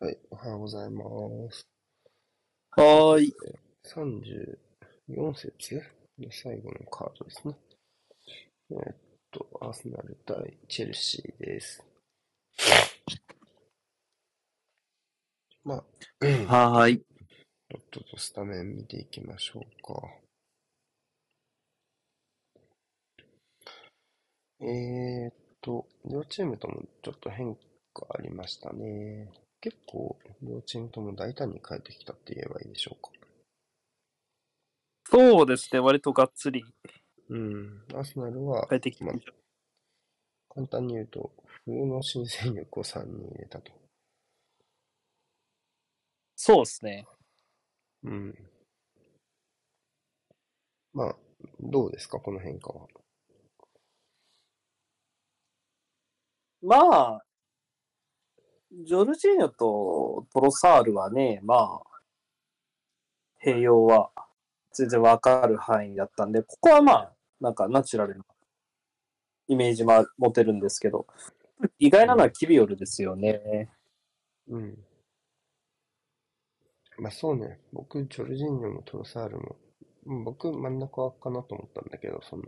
はい、おはようございます。はーい。34節？の最後のカードですね。えーっと、アーセナル対チェルシーです。まあ、はーい。とっととスタメン見ていきましょうか。えーっと、両チームともちょっと変化ありましたね。結構、両チームとも大胆に変えてきたって言えばいいでしょうか。そうですね。割とがっつりうん、アーセナルは、変えてきてまあ、簡単に言うと、冬の新戦力を3人入れたと。そうですね。うん。まあ、どうですか、この変化は。まあ、ジョルジーニョとトロサールはね、まあ、併用は全然わかる範囲だったんで、ここはまあ、なんかナチュラルなイメージも持てるんですけど、意外なのはキビオルですよね。うん。まあそうね、僕、ジョルジーニョもトロサールも、うん僕、真ん中かなと思ったんだけど、その、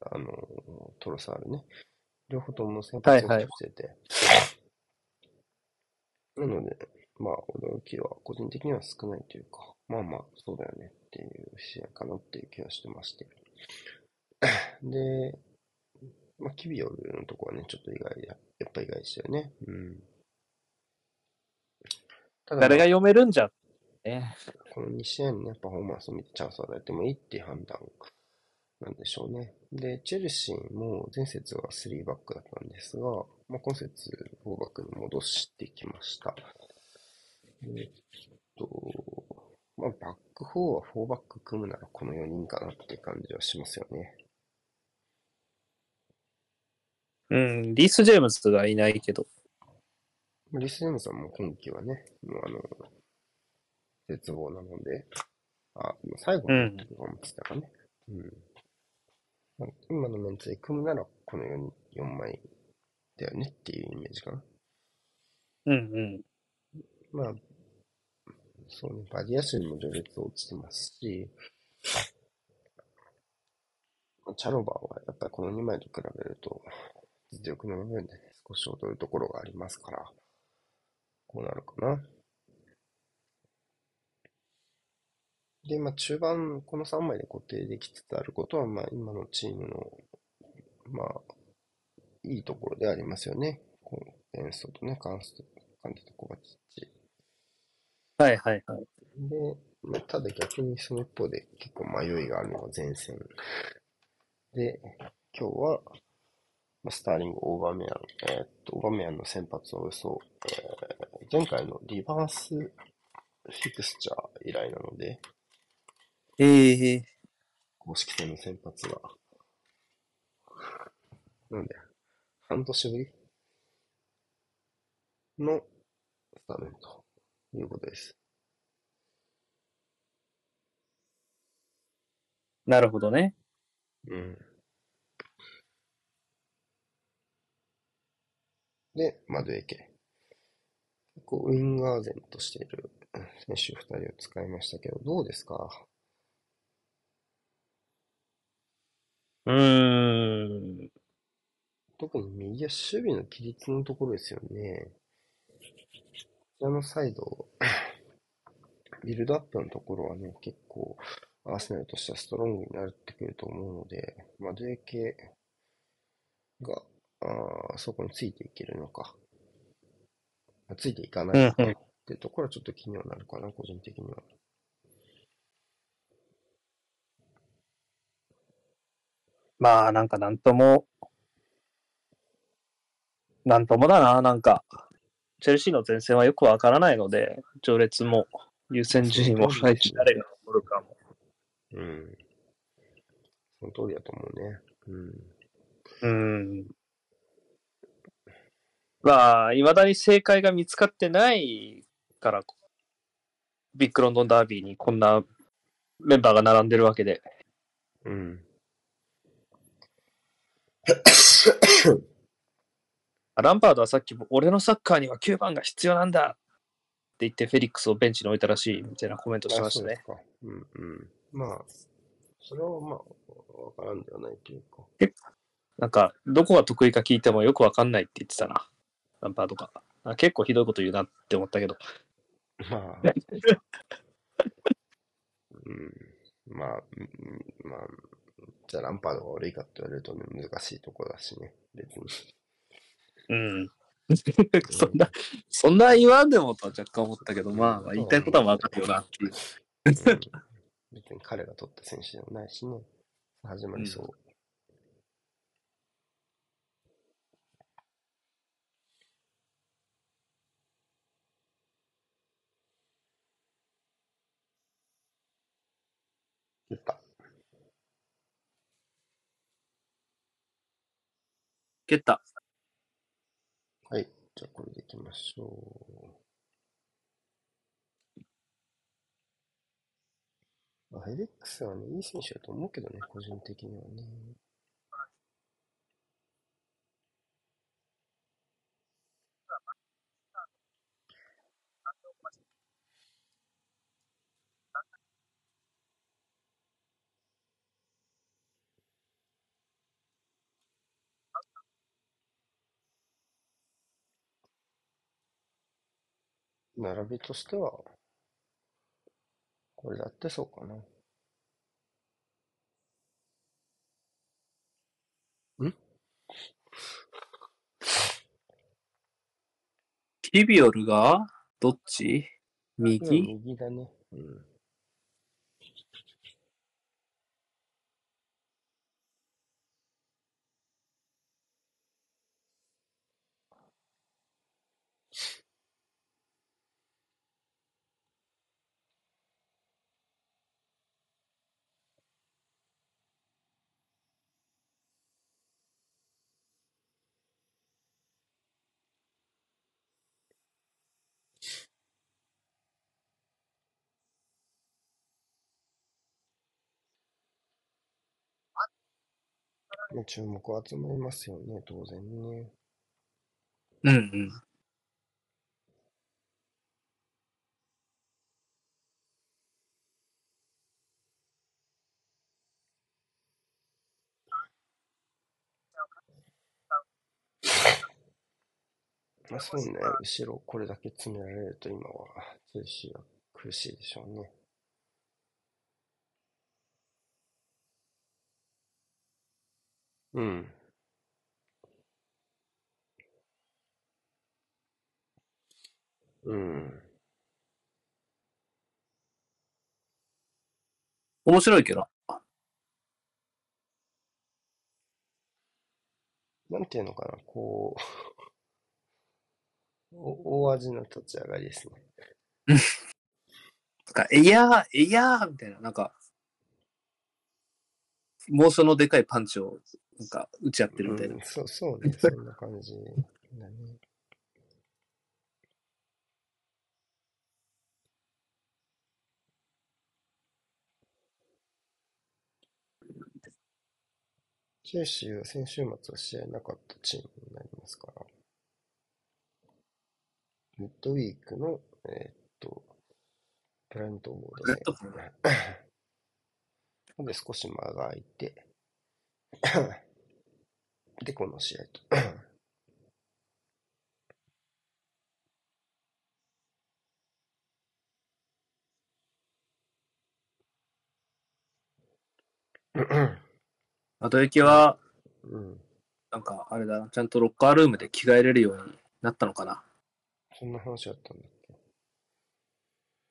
あの、トロサールね。両方とも先発をはいはいしてて。なので、まあ、驚きは個人的には少ないというか、まあまあ、そうだよねっていう試合かなっていう気がしてまして。で、まあ、キビオルのとこはね、ちょっと意外で、やっぱ意外でしたよね。うん。ただ、誰が読めるんじゃ、ね。この2試合のね、パフォーマンスを見てチャンスを与えてもいいっていう判断なんでしょうね。で、チェルシーも前節は3バックだったんですが、まあ、今節4バックに戻してきました。えっと、まあ、バック4は4バック組むならこの4人かなって感じはしますよね。うん、リース・ジェームズがいないけど。リス・ジェームさんも今季はね、もうあの、絶望なので、あ、最後うんの時が思ってたかね。うん。まあ今のメンツで組むならこの 4, 4枚だよねっていうイメージかな。うんうん。まあ、そうね、バディアシュも序列落ちてますし、まあチャロバーはやっぱりこの2枚と比べると、実力の部分でね、少し劣るところがありますから、こうなるかな。で、まあ中盤、この3枚で固定できつつあることは、まあ今のチームの、まあ、いいところでありますよね。このエンソとね、カンスト、カンテとコバチッチ。はいはいはい。で、まあ、ただ逆にその一方で結構迷いがあるのが前線。で、今日は、まあスターリング、オーバーメアン、えーっと、オーバーメアンの先発はおよそ、えー前回のリバースフィクスチャー以来なので、ええ公式戦の先発は。なんで、半年ぶり？のスタメンということです。なるほどね。うん。で、マドエケ。結構ウィンガーゼンとしている選手2人を使いましたけど、どうですか？うーん。特に右足守備の規律のところですよね。こちらのサイド、ビルドアップのところはね、結構、アーセナルとしてはストロングになってくると思うので、マドエケが、あーそこについていけるのか、あついていかないのかってところはちょっと気にはなるかな、個人的には。まあ、なんかなんとも、なんともだな、なんか、チェルシーの前線はよくわからないので、序列も優先順位も誰が守るかも。うん。その通りだと思うね。うん。うん。まあ、未だに正解が見つかってないから、ビッグロンドンダービーにこんなメンバーが並んでるわけで。うん。ランパードはさっき、俺のサッカーには9番が必要なんだって言って、フェリックスをベンチに置いたらしいみたいなコメントしてましたね。あそう。うんうん。まあ、それはまあ、わからんではないというか。なんか、どこが得意か聞いてもよくわかんないって言ってたな。ランパードが。あ結構ひどいこと言うなって思ったけど。まあ、うん、まあ、うんまあ、じゃあランパードが悪いかって言われるとね、難しいところだしね、別に。うん。そんな、そんな言わんでもとは若干思ったけど、まあ、まあ、言いたいことはわかるよなっていう。うん別に彼が取った選手でもないしね、始まりそう。出た。蹴った。じゃあこれでいきましょう。あヘデックスはね、いい選手だと思うけどね、個人的にはね。並びとしては、これだってそうかな。ん？キビオルがどっち？うん右右だね。うん。まあ注目は集まりますよね、当然ね。うんうん。まあそうね、後ろこれだけ詰められると今は、チェルシーは苦しいでしょうね。うん。うん。面白いけど。なんていうのかな、こう、お大味の立ち上がりですね。なんか、えいやー、えいやーみたいな、なんか、モーションのでかいパンチを、なんか、打ち合ってるみたいな。うん、そう、そうね、そんな感じ。だね。チェルシーは先週末は試合なかったチームになりますから、ミッドウィークの、えーっと、ブラントボードブラントフォー で、で少し間が空いて、で、この試合と。後行きは、うん。なんか、あれだな、ちゃんとロッカールームで着替えれるようになったのかな。そんな話あったんだっけ？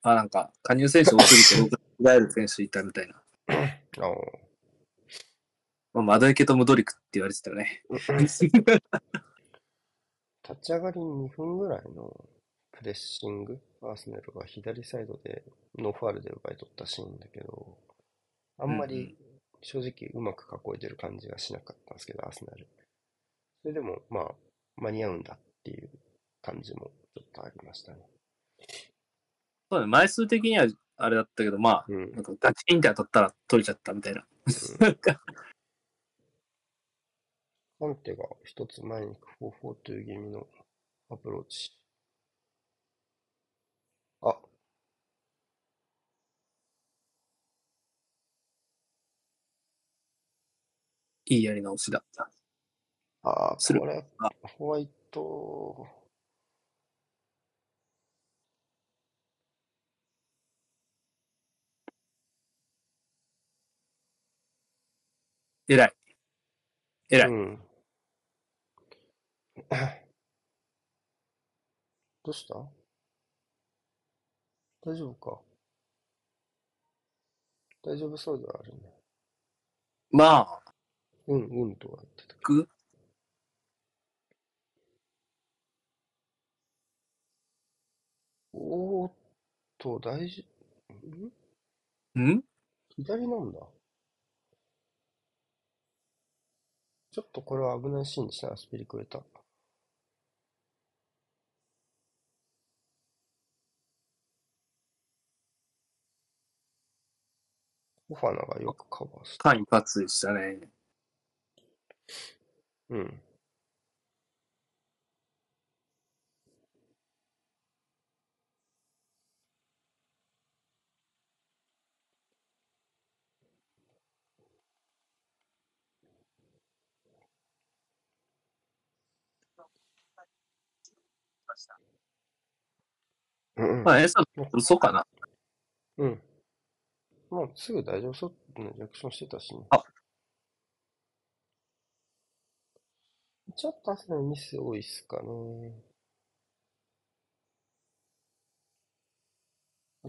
あ、なんか、加入選手多すぎて、僕着替える選手いたみたいな。あまあ、マドゥエケとムドリクって言われてたよね。立ち上がり2分ぐらいのプレッシング、アーセナルが左サイドでノーファールで奪い取ったシーンだけど、あん。まり正直うまく囲えてる感じがしなかったん。ですけど、アーセナル。それでも、まあ、間に合うん。だっていう感じもちょっとありましたね。そうね、枚数的にはあれだったけど、まあ、うん。なん。かガチンって当たったら取れちゃったみたいな。なん。カンテが一つ前に行く4-4という気味のアプローチ。あ、いいやり直しだった。あー、するこれあ、ホワイト、偉い。偉い。うん。どうした？大丈夫か？大丈夫そうではあるね。まあ、うん、うんとは言ってたけく、ど。おーっと、大事、ん？ん？左なんだ。ちょっとこれは危ないシーンでしたね、スピリクエタ。オファナがよくカバーした。間一髪でしたね。うん。うんうんまあ、エサ嘘かな。うん。まあ、すぐ大丈夫そうなリアクションしてたしね。あちょっとアスナルミス多いっすかね。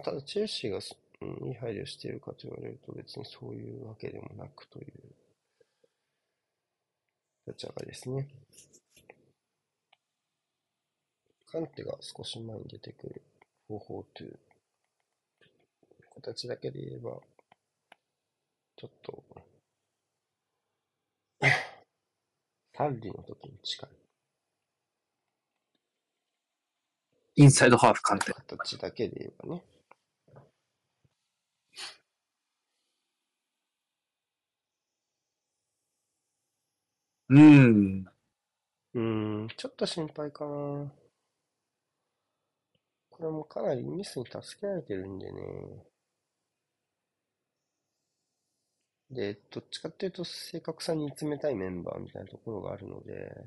ただ、チェルシーがす、うん、いい配慮しているかと言われると別にそういうわけでもなくという立ち上がりですね。カンテが少し前に出てくる方法という形だけで言えば、ちょっと、サッリの時に近いインサイドハーフ鑑定。形だけで言えばね。うん。うーん、ちょっと心配かな。これもかなりミスに助けられてるんでね。で、どっちかっていうと正確さに煮詰めたいメンバーみたいなところがあるので、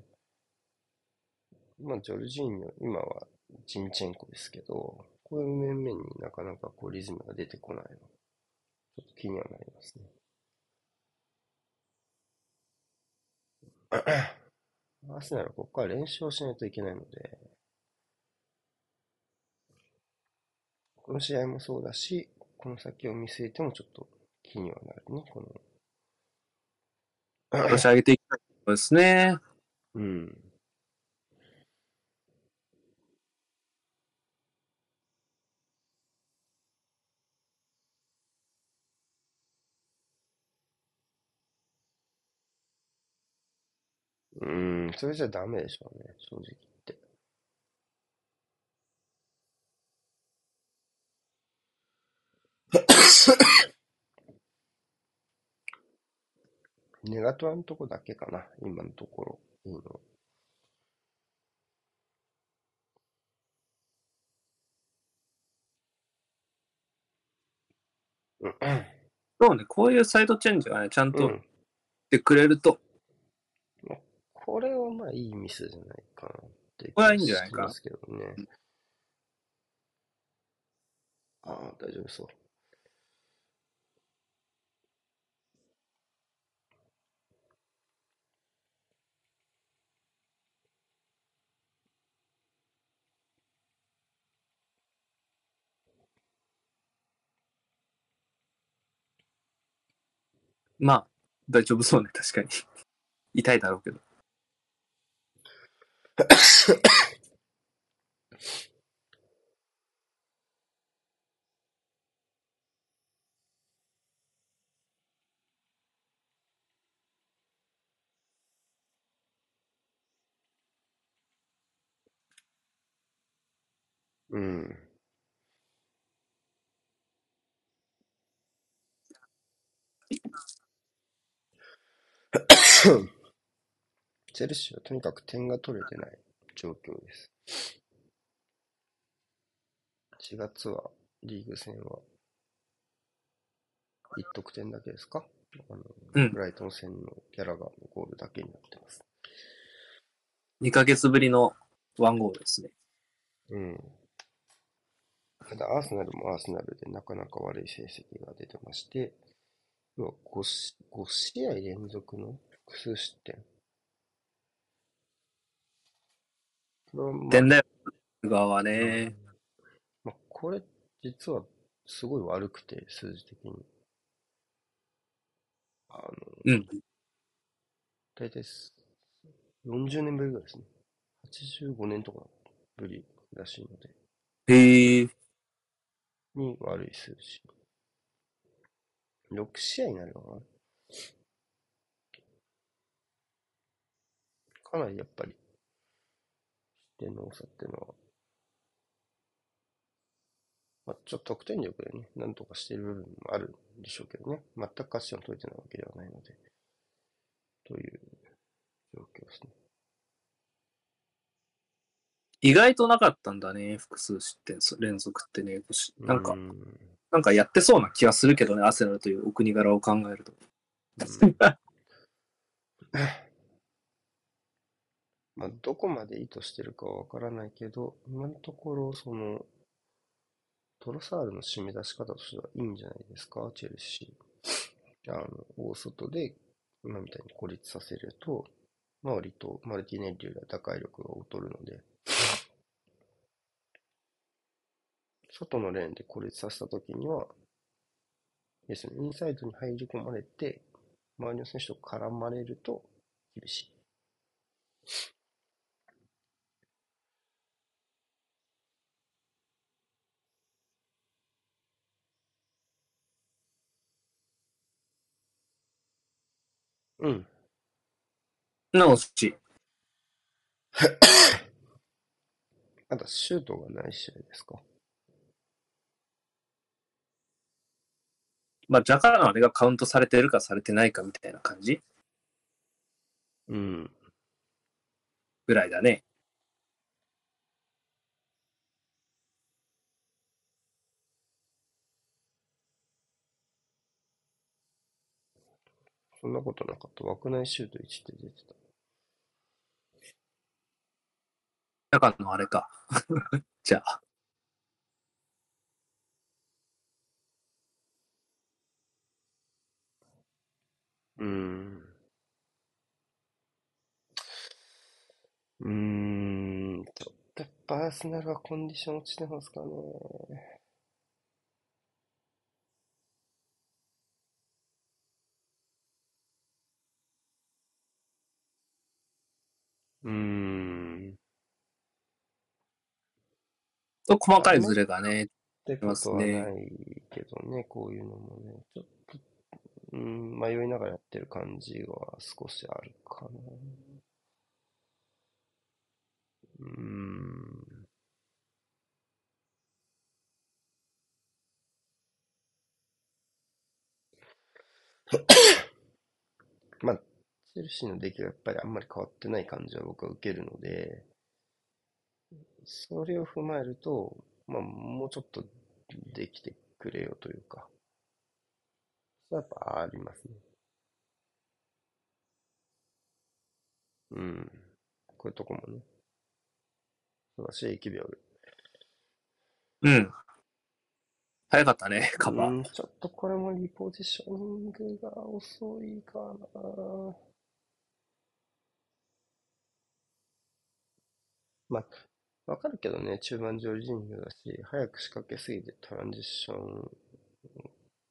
まあ、ジョルジーニョ、今はジンチェンコですけど、こういう面々になかなかこうリズムが出てこないの。ちょっと気にはなりますね。アーセナルここから練習をしないといけないので、この試合もそうだし、この先を見据えてもちょっと気にはなるね、この。今年上げていきたいですね。うん。うーん、それじゃダメでしょうね、正直言って。ネガトラのとこだけかな、今のところ。いいの。うんそうね、こういうサイドチェンジがね、ちゃんとうん。してくれると、これはまあいいミスじゃないかなってこれはいいんじゃないかすけどね。ああ、大丈夫そう。まあ、大丈夫そうね、確かに。痛いだろうけど。うん。チェルシーはとにかく点が取れてない状況です。4月はリーグ戦は1得点だけですか？あの、うんブライトン戦のギャラガーのゴールだけになってます。2ヶ月ぶりのワンゴールですね。うん。ただ、アーセナルもアーセナルでなかなか悪い成績が出てまして、要は 5, し5試合連続の複数失点。点だよ。側はね。まあ、これ、実はすごい悪くて、数字的に。あの、うん。大体す40年ぶりぐらいですね。85年とかぶりらしいので、へえ。に悪い数字。6試合になるのかな？かなりやっぱり、失点の多さっていうのは、まあ、ちょっと得点力でね、なんとかしている部分もあるんでしょうけどね。全く勝ちを取れてないわけではないので、という状況ですね。意外となかったんだね、複数失点連続ってね。なんかう、んなんかやってそうな気がするけどね、アセナルというお国柄を考えると。まあ、どこまで意図してるかはわからないけど、今のところ、その、トロサールの締め出し方としてはいいんじゃないですか、チェルシー。あの、大外で、今みたいに孤立させると、まあ割とマルティネッリよりは高い力が劣るので、外のレーンで孤立させたときには、ですね、インサイドに入り込まれて、周りの選手と絡まれると厳しい。うん。なおし、まだシュートがない試合ですか？まあ、ジャカのあれがカウントされてるかされてないかみたいな感じうん。ぐらいだね。そんなことなかった。枠内シュート1って出てた。ジャカのあれか。じゃあ。うーん。うーん。ちょっとやっぱアーセナルはコンディション落ちてますかね。うーん。と細かいズレがね。ってことはないけどね、こういうのもね。ちょっと、うーん、迷いながらやってる感じは少しあるかな。うーん。まあ、チェルシーの出来がやっぱりあんまり変わってない感じは僕は受けるので、それを踏まえると、まあ、もうちょっとできてくれよというか、それはやっぱありますね。うん。こういうとこもね。素晴らしい疫病うん。早かったね、カバー。うん、ちょっとこれもリポジショニングが遅いかな。まあ、わかるけどね、中盤ジョルジーニョだし、早く仕掛けすぎてトランジッション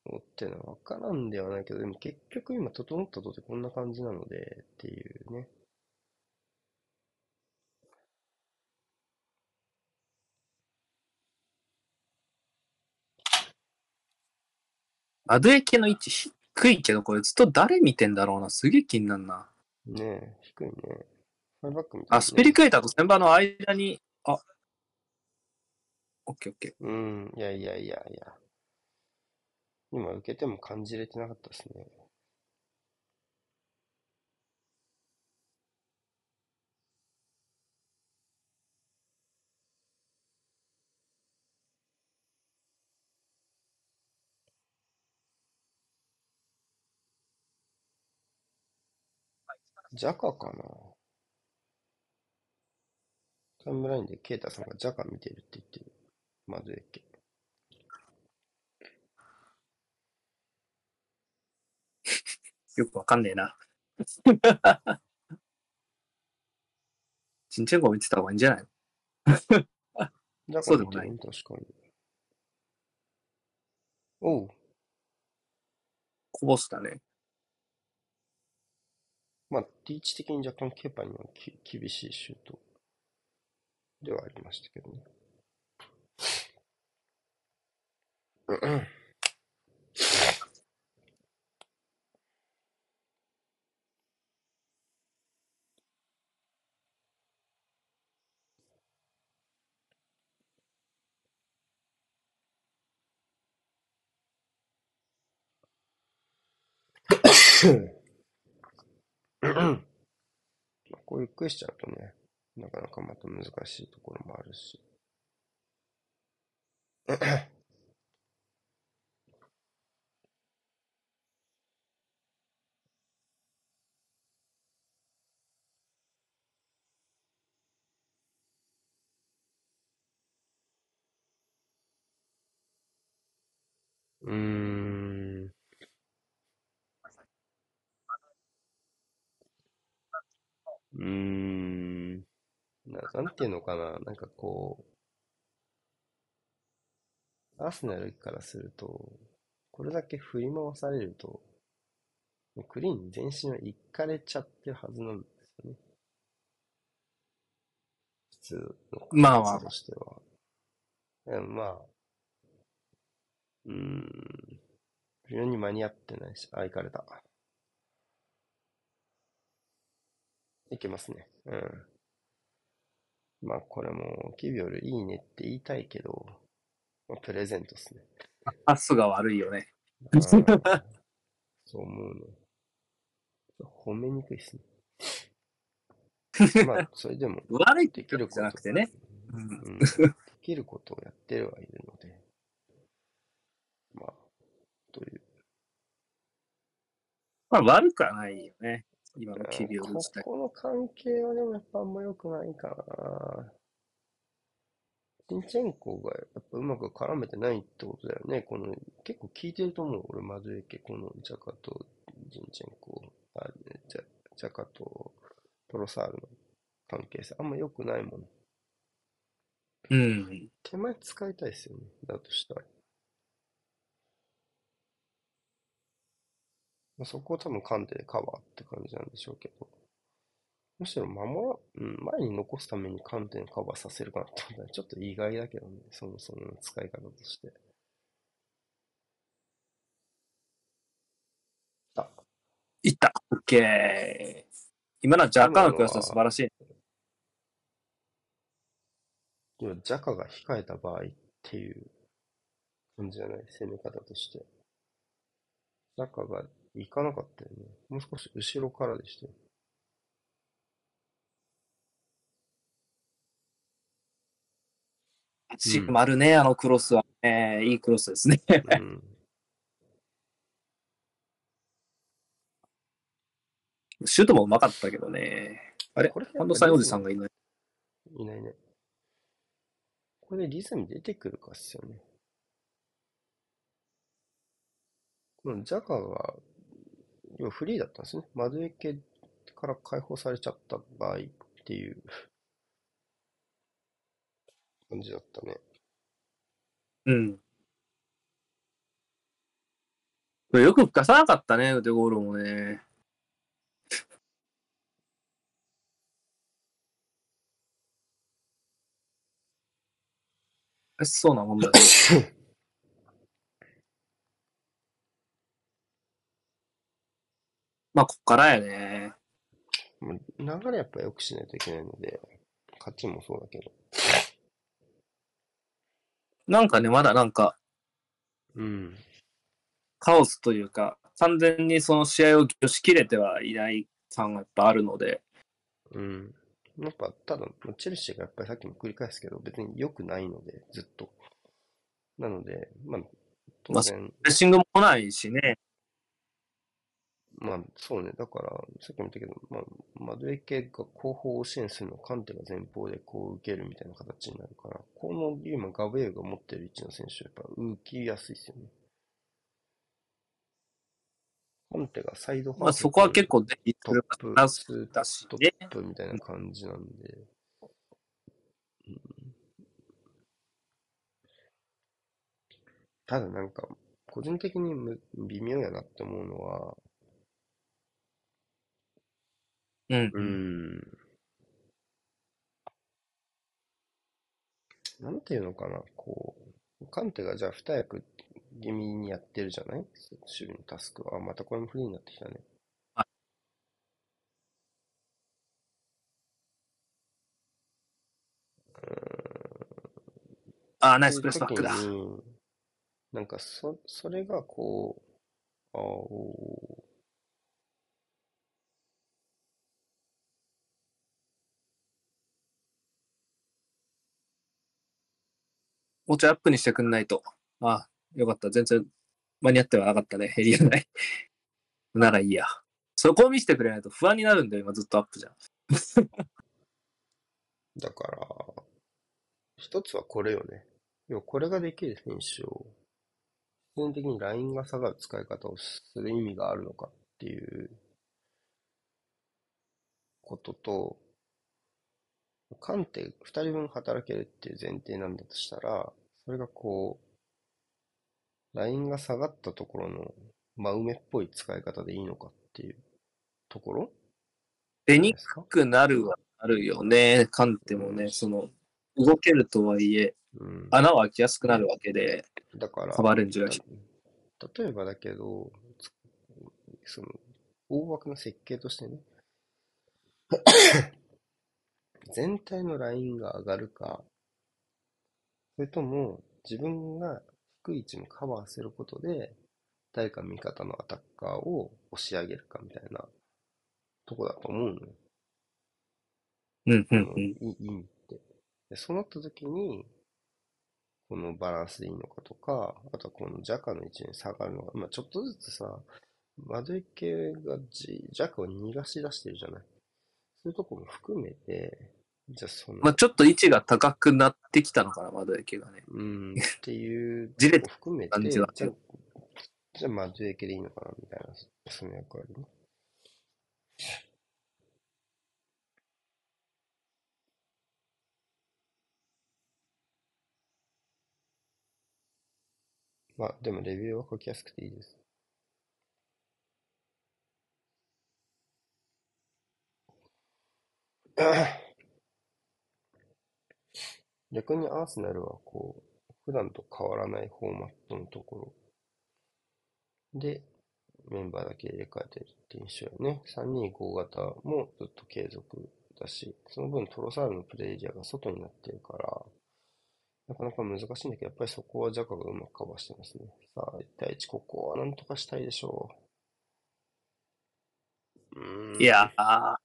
をっていうのはわからんではないけど、でも結局今整ったとてこんな感じなので、っていうね。アドエケの位置低いけど、これずっと誰見てんだろうな。すげえ気になるな。ねえ、低いね。フイバックみたい、あ、スピリクエーターと旋場の間に、あ、オッケーオッケー。うん、いやいやいやいや。今受けても感じれてなかったですね。ジャカかなタイムラインでケイタさんがジャカ見てるって言ってる。まずいけ。よくわかんねえな。チンチェンコ見てた方がいいんじゃないの？そうでもない確かに。おう。こぼしたね。まあ、ティーチ的に若干ケパにはき厳しいシュートではありましたけどね。うんうんこうゆっくりしちゃうとね、なかなかまた難しいところもあるし。うーん。うーん。な、なんていうのかな。なんかこう、アーセナルからすると、これだけ振り回されると、クリーンに全身は行かれちゃってるはずなんですよね。普通のまあまあ形としては。うんまあ、うーん。非常に間に合ってないし、あ、行かれた。いけますね。うん。まあ、これも、キビオルいいねって言いたいけど、まあ、プレゼントっすね。パスが悪いよね。そう思うね。褒めにくいっすね。まあ、それでも、悪いってできることじゃなくてね。うんうん、できることをやってるはいるので、まあ、という。まあ悪くはないよね。今のキビオルこ自体。この関係はでもやっぱあんま良くないかな。チンチェンコがやっぱうまく絡めてないってことだよね。この、結構聞いてると思う。俺、マズエケ、このジャカとジンチェンコ、あジャジャカとトロサールの関係性。あんま良くないもん。うん。手前使いたいですよね。だとしたら。まあそこを多分カンテでカバーって感じなんでしょうけど。むしろ守ら、うん、前に残すためにカンテにカバーさせるかなってちょっと意外だけどね。そもそもの使い方として。あ、いった。オッケー。今のは若干のクラスは素晴らしい。要はジャカが控えた場合っていう感じじゃない？攻め方として。ジャカが行かなかったよね。もう少し後ろからでしたよ。し丸ね、あのクロスは。えーいいクロスですね。うん。シュートもうまかったけどね。あれ？これハンドサインおじさんがいない。いないね。これでリズム出てくるかっすよね。このジャカが、要はフリーだったんですね。マドエケから解放されちゃった場合っていう 感じだったね。うん。これよく吹かさなかったね、腕ゴールもね。そうなもんだね。まあ、こっからやね。流れやっぱ良くしないといけないので、勝ちもそうだけど。なんかね、まだなんか、うん。カオスというか、完全にその試合をよしきれてはいない感がやっぱあるので、うん。やっぱ、ただ、チェルシーがやっぱりさっきも繰り返すけど、別に良くないので、ずっと。なので、まあ、当然、プレッシングも来ないしね。まあ、そうね。だから、さっきも言ったけど、まあ、マドエケが後方を支援するのをカンテが前方でこう受けるみたいな形になるから、この今ガブエルが持ってる位置の選手はやっぱ浮きやすいですよね。カンテがサイドハーフまあそこは結構ね、トップ、だツーだしトね。ップみたいな感じなんで。うんただなんか、個人的にむ微妙やなって思うのは、うん。うーん。なんていうのかな、こう、カンテがじゃあ二役気味にやってるじゃない？守備のタスクは。あ、またこれもフリーになってきたね。あー、ナイスプレスバックだ。なんかそ、それがこう、ああ、おもちょいアップにしてくんないと。あよかった。全然間に合ってはなかったね。ヘリがない。ならいいや。そこを見せてくれないと不安になるんだよ、今ずっとアップじゃん。だから、一つはこれよね。要はこれができる選手を、必然的にラインが下がる使い方をする意味があるのかっていうことと、カンテ二人分働けるっていう前提なんだとしたら、それがこう、ラインが下がったところの真埋めっぽい使い方でいいのかっていうところ？出にくくなるはあるよね。カンテもね、その、動けるとはいえ、うん。穴は開きやすくなるわけで、だから、カバーレンジがし例えばだけど、つその、大枠の設計としてね、全体のラインが上がるか、それとも自分が低い位置もカバーすることで、誰か味方のアタッカーを押し上げるかみたいなとこだと思うのよ。うん、うん、うん。いいって。で、そうなった時に、このバランスでいいのかとか、あとはこのジャカの位置に下がるのが、まあちょっとずつさ、マドイケがジジャカを逃がし出してるじゃない。そういうとこも含めて、じゃあその、まあちょっと位置が高くなってきたのかな、マドエケがね。うん、っていう じれ含めて、感じはじゃあ、じゃあマドイケでいいのかなみたいな、その役割ね。まあ、でもレビューは書きやすくていいです。逆にアーセナルはこう、普段と変わらないフォーマットのところで、メンバーだけ入れ替えてるって印象よね。325型もずっと継続だし、その分トロサールのプレイエリアが外になってるから、なかなか難しいんだけど、やっぱりそこはジャカがうまくカバーしてますね。さあ、1対1、ここはなんとかしたいでしょう。いやー、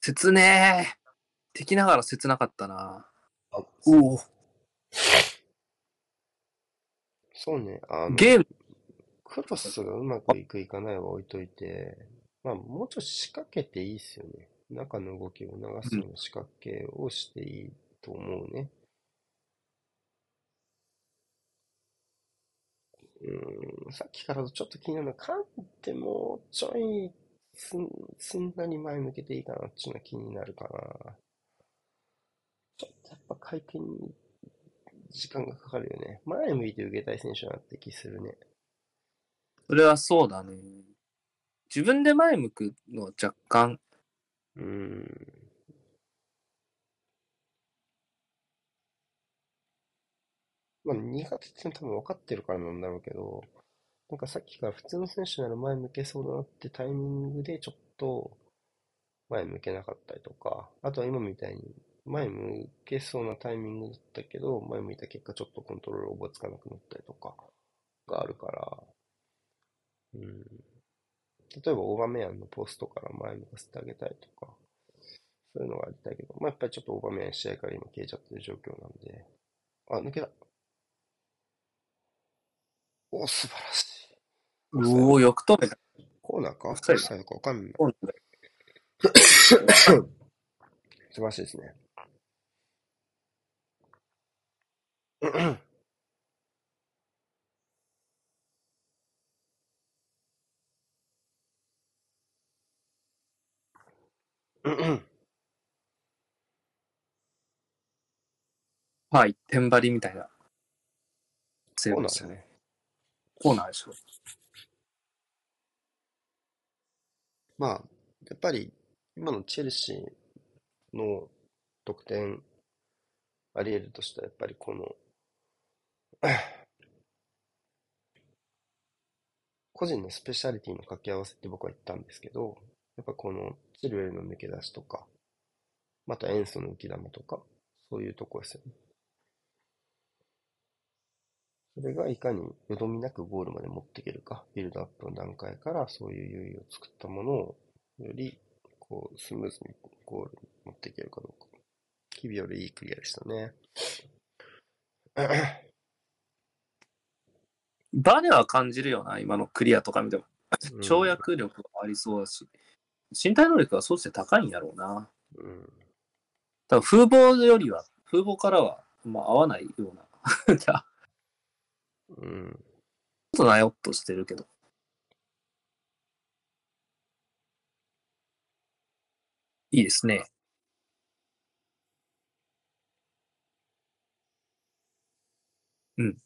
切ねー。敵ながら切なかったな。あおお。そうね、あの、ゲーム、クロスがうまくいくいかないは置いといて、まあ、もうちょっと仕掛けていいっすよね。中の動きを流すような仕掛けをしていいと思うね。うーん、さっきからちょっと気になるのは、カンテもうちょいすん、すんなり前向けていいかなっていうのは気になるかな。ちょっとやっぱ回転に時間がかかるよね。前向いて受けたい選手だなって気するね。それはそうだね。自分で前向くのは若干、うーん。まあ、苦手って多分分かってるからなんだろうけど、なんかさっきから普通の選手なら前向けそうだなってタイミングでちょっと前向けなかったりとか、あとは今みたいに前向けそうなタイミングだったけど、前向いた結果ちょっとコントロール覚えつかなくなったりとかがあるから、うん。例えばオーバーメアンのポストから前向かせてあげたいとか、そういうのがありたいけど、まあ、やっぱりちょっとオーバーメアン試合から今消えちゃってる状況なんで、あ、抜けた。お、素晴らしい。おお、よく止めた。こコーナーか？オオフサイドかわかんない。素晴らしいですね。はい、天張りみたいな。コ強いでしたね。ーナーだね。コーナーでしょ。まあ、やっぱり今のチェルシーの得点あり得るとしたら、やっぱりこの 個人のスペシャリティの掛け合わせって僕は言ったんですけど、やっぱこのチルウェルの抜け出しとか、またエンソの浮き玉とか、そういうとこですよね。それがいかによどみなくゴールまで持っていけるか、ビルドアップの段階からそういう優位を作ったものをよりこうスムーズにゴールに持っていけるかどうか。日々よりいいクリアでしたね。バネは感じるよな、今のクリアとか見ても。うん跳躍力もありそうだし、身体能力がそうして高いんやろうな。うん。多分風貌よりは、風貌からは、まあ、合わないような。じゃあ、うん。ちょっとなよっとしてるけど。いいですね。うん。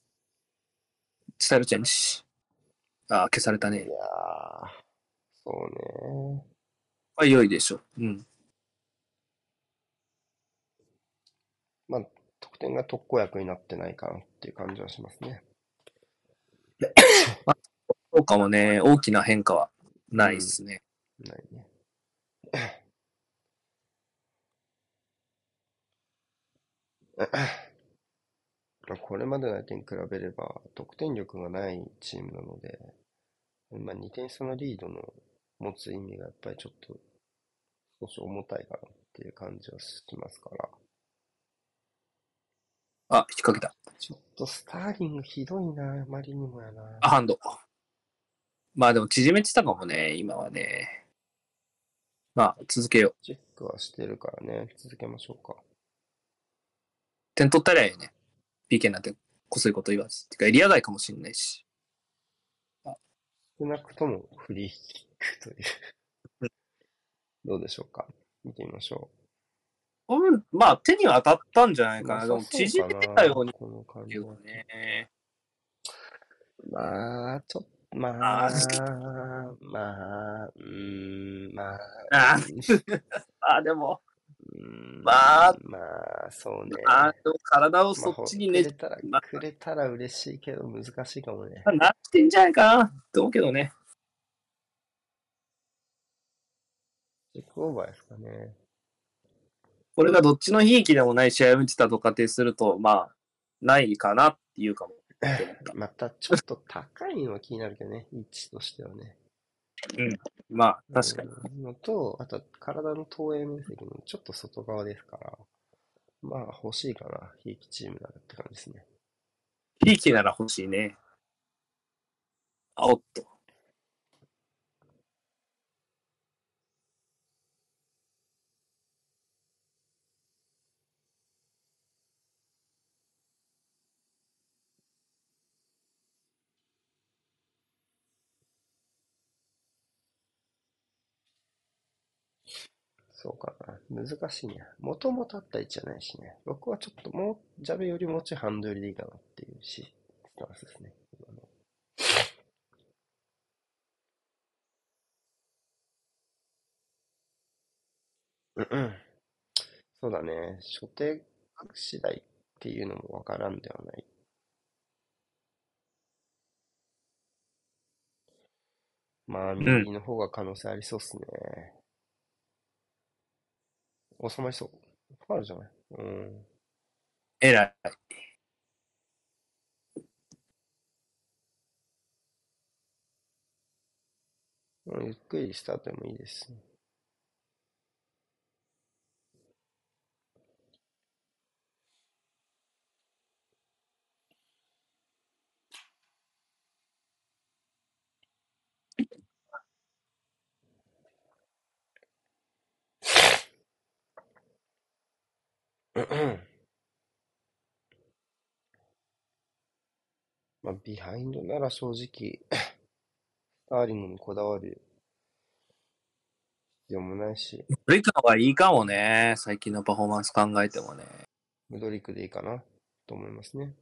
スタイルチェンジ。ああ、消されたねいや。ー、そうね。まあ、良いでしょう。うん。まあ、得点が特効薬になってないかなっていう感じはしますね。そうかもね、大きな変化はないですね。ないね。まあこれまでの相手に比べれば得点力がないチームなので、まあ、2点差のリードの持つ意味がやっぱりちょっと少し重たいかなっていう感じはしますから、あ、引っ掛けた。ちょっとスターリングひどいな、あまりにもやな。あ、ハンド。まあでも縮めてたかもね、今はね。まあ、続けよう。チェックはしてるからね、続けましょうか。点取ったらええね。PK なんてこそいこと言わず。てか、エリア外かもしんないし。少なくともフリーキックという。どうでしょうか？見てみましょうん、まあ、手には当たったんじゃなう。いかな。なでも、縮めてたようにこの感じね。まあ、ちょっと、まああ、まあ、うーん、まあ、あう あ、でも、まあまあ、そうね。あ体をそまあっちにねくれ、たら、まあくれたら嬉しいけど難しいかもね。なってんじゃないかなって思うけどね。チェックオーバーですかね。これがどっちの悲劇でもない試合を見てたと仮定すると、まあ、ないかなっていうかも。またちょっと高いのは気になるけどね、位置としてはね。まあ、確かに。うんのと、あと体の投影面積もちょっと外側ですから、まあ欲しいかな、悲劇チームならって感じですね。悲劇なら欲しいね。あおっと。そうかな。難しいね。もともとあった位置じゃないしね。僕はちょっともう、ジャベよりもうちょいハンドルでいいかなっていうし、スタンスですね。うんうん。そうだね。初手次第っていうのもわからんではない。まあ、右の方が可能性ありそうっすね。収まりそう。ファウルじゃない？うん。えらい。うんゆっくりスタートでもいいですね。まあ、ビハインドなら正直、スターリングにこだわる必要もないし、ブリックの方がいいかもね。最近のパフォーマンス考えてもね。ムドリックでいいかなと思いますね。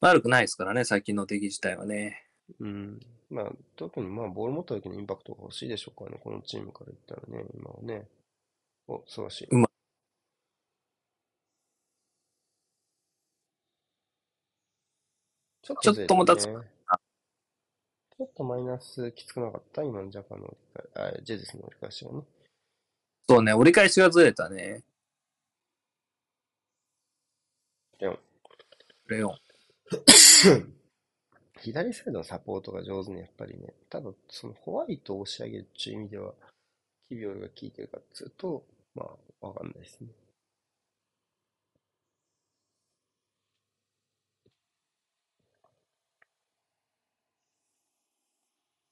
悪くないですからね、最近の出来自体はね。うん。まあ、特にまあ、ボール持った時のインパクトが欲しいでしょうからね、このチームから言ったらね、今はね。お、素晴らしい。うまちょっちょっともたつずれるねちょっとマイナスきつくなかった？今のジャパンの折り返あ、ジェズスの折り返しはね。そうね、折り返しがずれたね。レオン。レオン。左サイドのサポートが上手にやっぱりね、ただそのホワイトを押し上げるっていう意味では、キビオルが効いてるかっつうと、まあ、わかんないですね。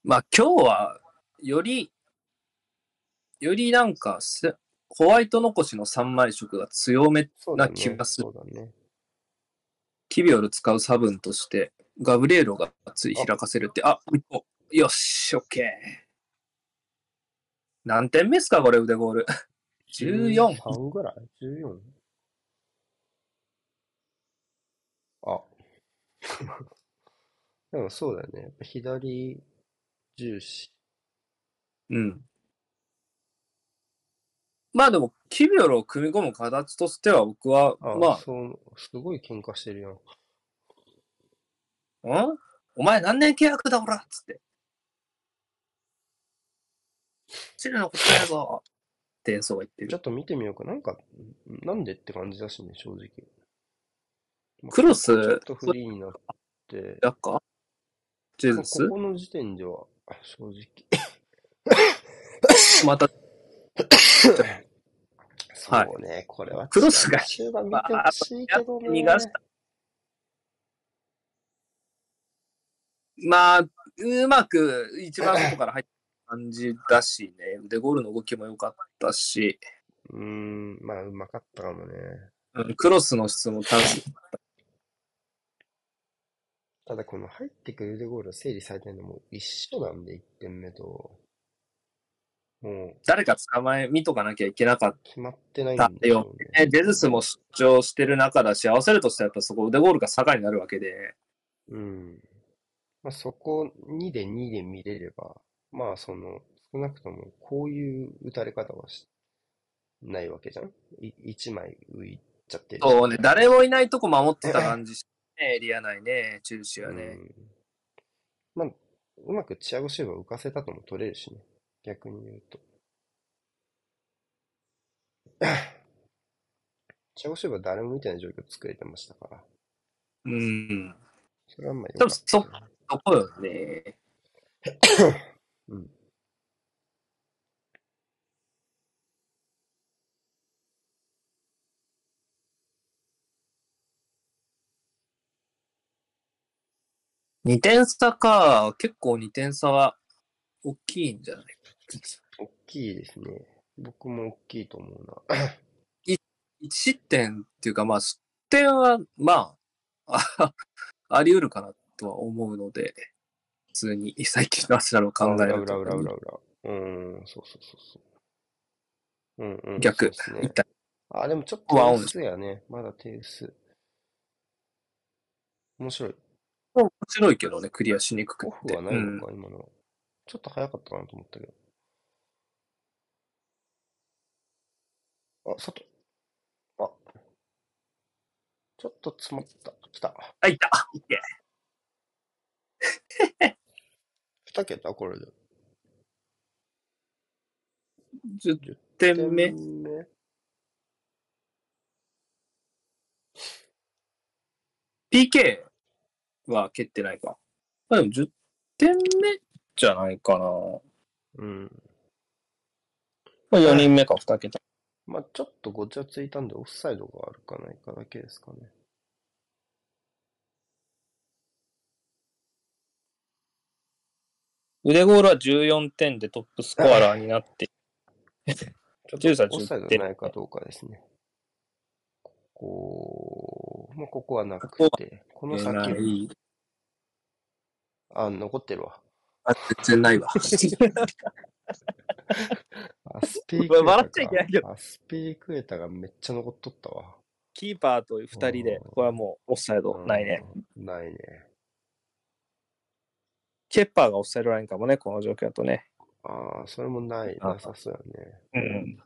まあ今日は、より、よりなんかせ、ホワイト残しの三枚色が強めな。気がする。そうだね。キビオル使う差分として、ガブリエロがつい開かせるって、あ、一歩。よし、オッケー。何点目っすか、これ腕ゴール。14 3ぐらい ?14? あ。でもそうだよね。やっぱ左重視。うん。まあでも、キビオルを組み込む形としては、僕は、あ、まそう、すごい喧嘩してるやん。あ、ん？お前何年契約だ、ほらっつって。チルのことやぞ言ってる。ちょっと見てみようか。なんか、なんでって感じだしね、正直。まあクロスちょっとフリーになって、やっか？ジェズス？ここの時点では、あ正直。また、そうね、これは。クロスが終盤見てほしいけどね。逃がした。まあ、うまく一番外から入った感じだしね、腕ゴールの動きも良かったし、うーん、まあ、うまかったかもね。うんクロスの質も単純ただ、この入ってくる腕ゴールを整理されてるのも一緒なんで、1点目と。もう、誰か捕まえ、見とかなきゃいけなかっ決まってないたんでしょようね。。ねジェズスも出張してる中だし、合わせるとしたらやっぱそこ腕ゴールが坂になるわけで、うん。まあ、そこ2で2で見れれば、まあ、その、少なくともこういう打たれ方はしないわけじゃん？い1枚浮いちゃってるしそうね、誰もいないとこ守ってた感じしね、エリア内ね、中止はね。うん。まあ、うまくチアゴシューバー浮かせたとも取れるしね。逆に言うと。チアゴシューバー誰も見てない状況作れてましたから。うん。それはまあよかったねそこよね。うん。2点差か、結構2点差は大きいんじゃない大きいですね。僕も大きいと思うな。1失点っていうか、まあ、失点は、まあ、あ あり得るかなとは思うので、普通に 最近のアスラルを考えると。裏裏裏裏。うん、そうそうそうそう。うんうん。逆ね一。体あ、でもちょっとワンオン手薄やね。まだ手薄。面白い。面白いけどね、クリアしにくくて。フはないのか、今のは。ちょっと早かったかなと思ったけど。あ、外。あ。ちょっと詰まった。来た。あ、いたいけ二桁？これで。10点目。点目。PK は蹴ってないか。まあでも10点目じゃないかな。うん。まあ4人目か2桁。まあちょっとごちゃついたんで、オフサイドがあるかないかだけですかね。腕ゴールは14点でトップスコアラーになって、ちょっ13とオフサイドないかどうかですね。ここ、まあ、ここはなくて、この先。あ、残ってるわ。あ、全然ないわ。アスピリクエタ 笑っちゃいけないけか。アスピリクエタがめっちゃ残っとったわ。キーパーと2人で、これはもうオフサイドないね。うん。ないね。ケッパーがオフサイドラインかもね、この状況だとね。ああ、それもない、あなさそうやね。うん。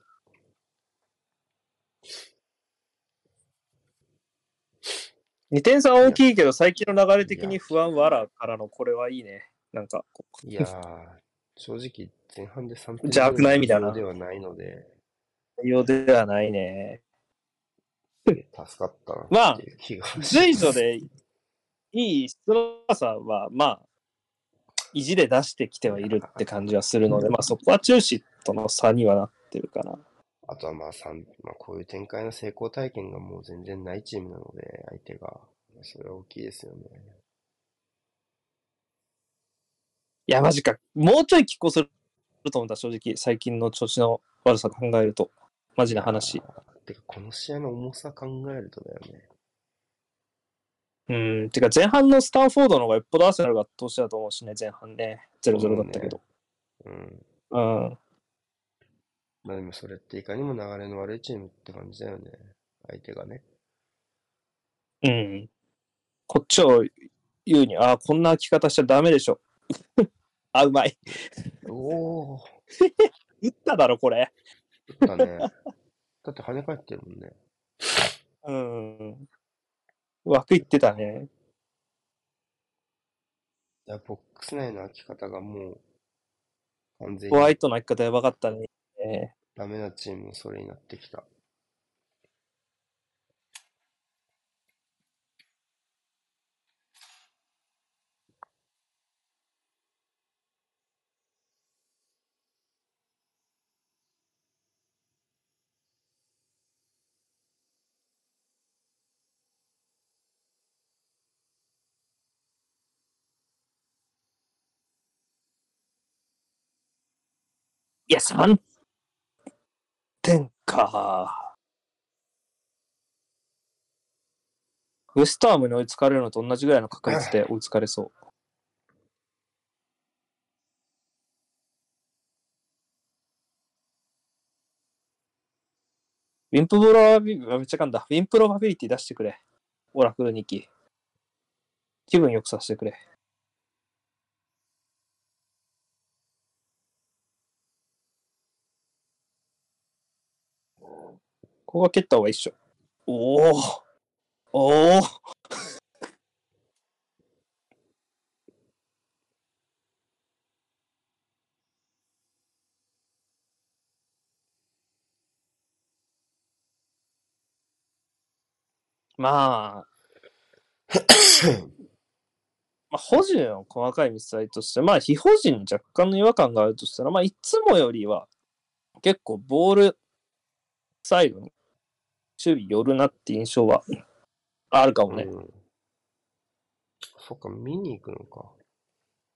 2点差は大きいけど、最近の流れ的に不安わらからのこれはいいね。なんか、こいやー、正直前半で3点邪悪な意味だなではないので、ようではないね。助かったなまあっていう気がします。随所でいい質の高さは、まあ、意地で出してきてはいるって感じはするので、まあそこは中止との差にはなってるかな。あとはまあ三まあ、こういう展開の成功体験がもう全然ないチームなので、相手が。それは大きいですよね。いや、マジか。もうちょい拮抗すると思った、正直。最近の調子の悪さ考えると。マジな話。てか、この試合の重さ考えるとだよね。うん。てか、前半のスタンフォードの方がよっぽどアーセナルが投資だと思うしね、前半ね。0-0だったけど。うん。うん。まあでもそれっていかにも流れの悪いチームって感じだよね。相手がね。うん。こっちを言うに、ああ、こんな開き方しちゃダメでしょ。あ、うまい。おお、打っただろ、これ。だね。だって跳ね返ってるもんね。うん。枠いってたね。いや、ボックス内の開き方がもう完全ホワにイトの開き方やばかったね。えダメなチームもそれになってきた。いや、3点か。ウェストハムに追いつかれるのと同じぐらいの確率で 追いつかれそう。 win p- probability、めっちゃかんだ。 win probability 出してくれ。オラクル2期。気分良くさせてくれ。こは蹴った方がいいっしょ。おおおおまあ、まあ、保持の細かいミスとして、まあ、非保持に若干の違和感があるとしたら、まあ、いつもよりは、結構ボールサイドに守備寄るなって印象はあるかもね。うん。そっか、見に行くのか。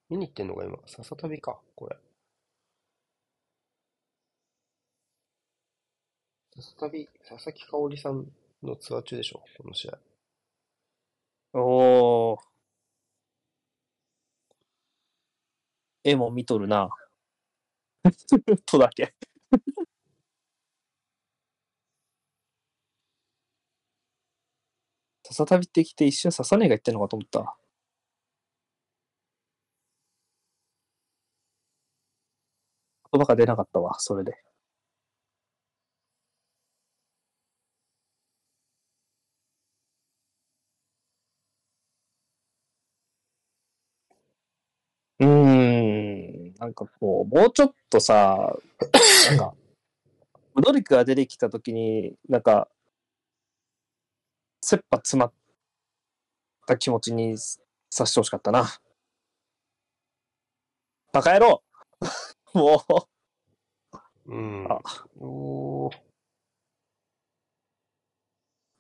見に行ってんのが今、笹旅か、これ。笹旅、佐々木香織さんのツアー中でしょ、この試合。おー。絵も見とるな。とだけ。笹旅ってきて一瞬笹根が言ってんのかと思った。言葉が出なかったわ、それで。うーん、なんかこう、もうちょっとさ、なんか、ムドリックが出てきたときに、なんか、切羽詰まった気持ちにさせてほしかったな。バカ野郎 もう、うんあ。おー。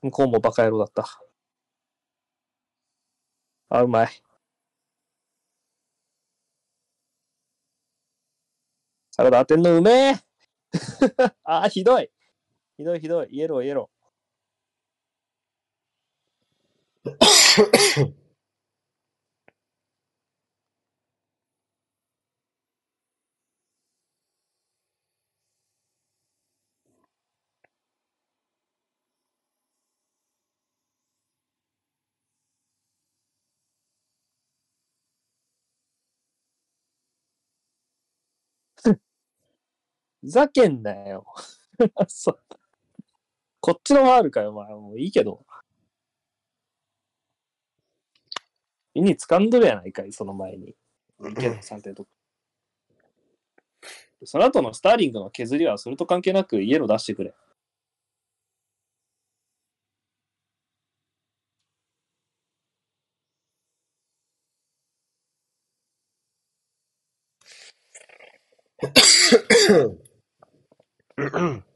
向こうもバカ野郎だった。あ、うまい。サラダ当てんのうめえ あー、ひどい。ひどいひどい。イエローイエロー。ふざけんなよ。そうこっ。ちのファールかよ、お前。もういいけど。に掴んどるやないかい、その前に。いいけど、3点とか。その後のスターリングの削りはそれと関係なくイエロー出してくれ。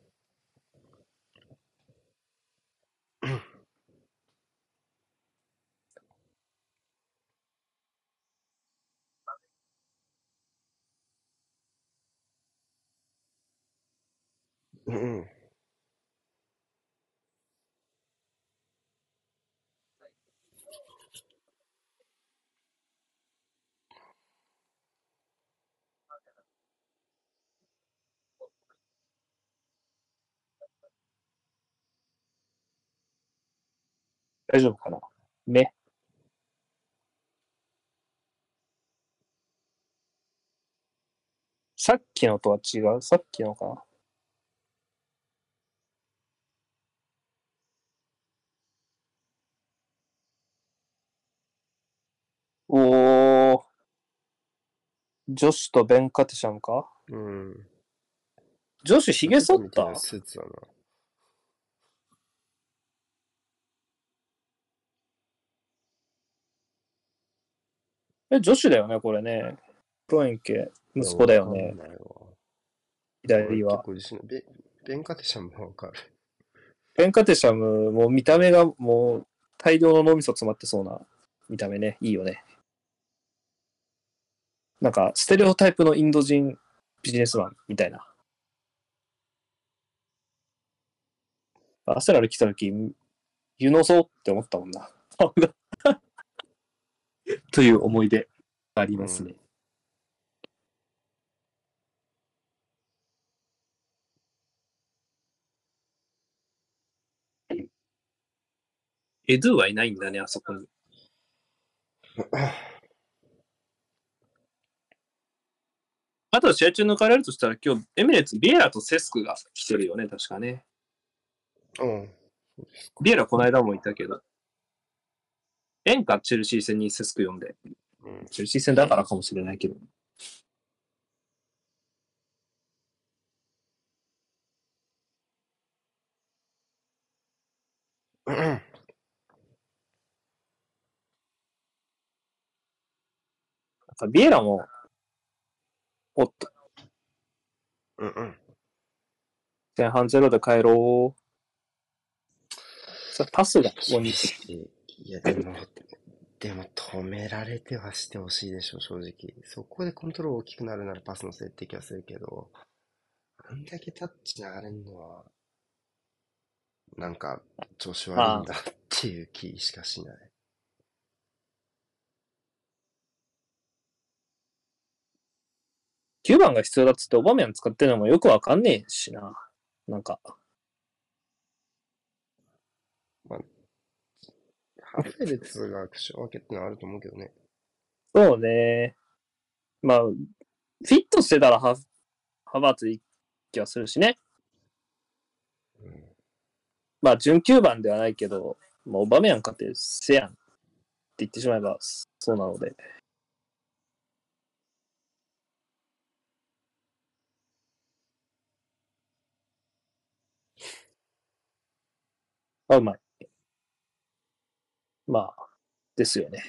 大丈夫かな？目。さっきのとは違う？さっきのかな？おー。ジョシュとベン・カティシャンか？うん。ジョシュヒゲ剃った？スーツだな。え、ジョシュだよね、これね。プロエンケ、息子だよね左はベベンカティシャンもわかる。ベン・カティシャム、もう見た目がもう大量の脳みそ詰まってそうな見た目ね。いいよね。なんか、ステレオタイプのインド人ビジネスマンみたいな。アセラル来た時、湯のそうって思ったもんな。顔 が という思い出がありますね。エドゥはいないんだね、あそこに。あとは試合中抜かれるとしたら、今日、エミレーツ、ビエラとセスクが来てるよね、確かね。うん。ビエラこの間もいたけど。演歌チェルシー戦にセスク呼んで。うん。チェルシー戦だからかもしれないけど。うんなんかビエラも、おっと、うんうん。前半ゼロで帰ろう。さパスがここに。いや、でも、でも止められてはしてほしいでしょ、正直。そこでコントロール大きくなるならパスのせいって気がするけど、あんだけタッチ流れんのは、なんか、調子悪いんだっていう気しかしない。9番が必要だっつってオバメン使ってるのもよくわかんねえしな。なんか。ハフェルツが負傷分けってのはあると思うけどね。そうね。まあ、フィットしてたらハハバーツいい気がするしね。うんまあ、準9番ではないけど、まあ、オバメヤンかってせやんって言ってしまえばそうなので。あ、うまい。まあ、ですよね。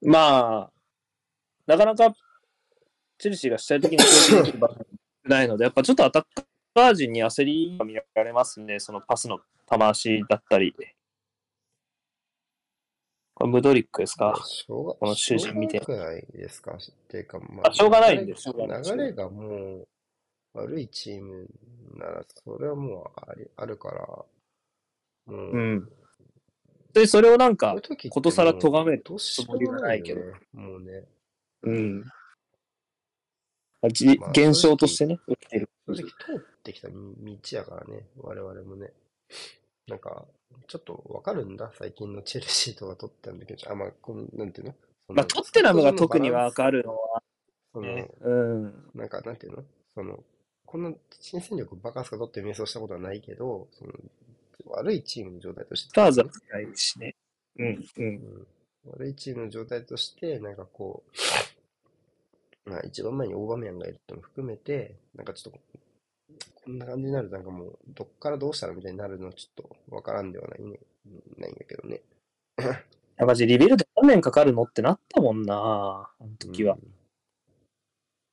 まあ、なかなかチェルシーが主体的に攻撃できる場面ないので、やっぱちょっとアタッカー陣に焦りが見られますね、そのパスの球足だったり。これムドリックですか？しょうが、この数字見て。しょうがないですか？っていうか、まあしょうがないんです流れがもう悪いチームなら、それはもうありあるから、もう、うん。で、それをなんかことさら咎めるどうしもないよねつ。もうね。うん。じまあ現象としてね、起きてる。正直通ってきた道やからね、我々もね。なんか、ちょっとわかるんだ、最近のチェルシーとか取ってんだけど、あ、まあ、この、なんていうのまあ、トッテナムが特にわかるのはその、ね、うん。なんか、なんていうのその、こんな新戦力爆発か取って迷走したことはないけど、その、悪いチームの状態として、スターズは強いしね。うん、うん。うん悪いチームの状態として、なんかこう、まあ一番前にオーバーメアンがいるってのも含めて、なんかちょっと、こんな感じになるとなんかもう、どっからどうしたらみたいになるのちょっとわからんではないね、ないんだけどね。いや、マジリビルド何年かかるのってなったもんな、あの時は。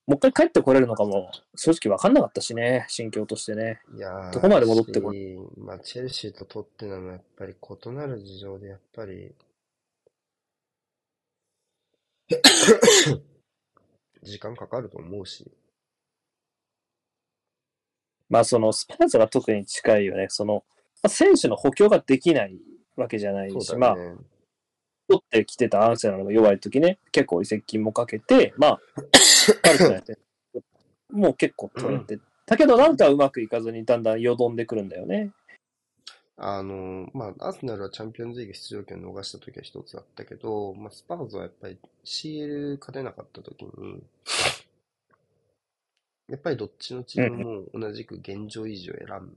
もう一回帰ってこれるのかも、正直わかんなかったしね、心境としてね。うん。いやーどこまで戻ってこしまあ、チェルシーとトッテナムはやっぱり異なる事情で、やっぱり、時間かかると思うし。まあ、その、スパーズが特に近いよね。その、まあ選手の補強ができないわけじゃないし、まあ。取ってきてたアンセナルが弱い時ね、結構移籍金もかけて、まあ、悪くないって、もう結構取れて。だけどなんかうまくいかずにだんだんよどんでくるんだよね。あの、まあ、アーセナルはチャンピオンズリーグ出場権を逃した時は一つあったけど、まあ、スパーズはやっぱり CL 勝てなかった時に、やっぱりどっちのチームも同じく現状維持を選ん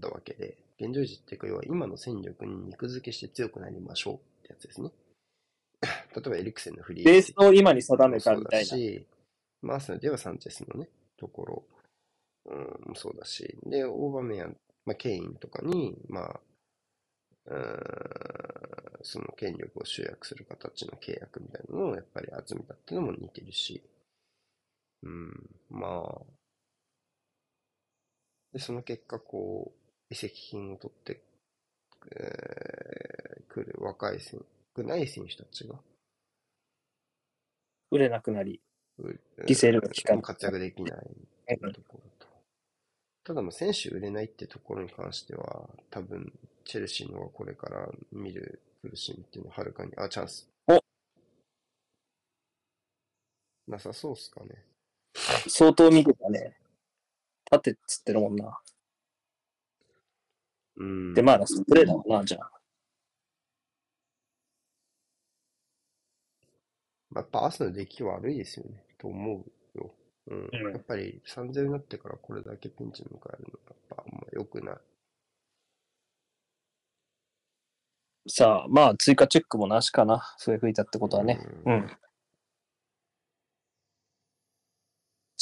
だわけで、現状維持っていうか、要は今の戦力に肉付けして強くなりましょうってやつですね。例えばエリクセンのフリーベースを今に定めたみたいな。まあ、アーセナルではサンチェスのね、ところ、うん、そうだし、で、オーバーメアン、まあ、ケインとかに、まあ、うん、その権力を集約する形の契約みたいなのをやっぱり集めたっていうのも似てるし、うん、まあ、で、その結果、こう、移籍金を取って、えー、くる若い選少ない選手たちが、売れなくなり。う犠牲力が効かない活躍できないところと。ただ、まあ選手売れないってところに関しては、多分、チェルシーの方がこれから見る苦しみっていうのははるかに、あ、チャンス。おなさそうっすかね。相当見てたね。立てっつってるもんな。うん。で、まあ、ラストプレーだもんな、じゃあ。まあ、やっぱアーセナル出来悪いですよね、と思うよ。うん。うんやっぱり3-0になってからこれだけピンチに迎えるのは、やっぱあんま良くない。さあ、まあ、追加チェックもなしかな。それ吹いたってことはね。ううんん。不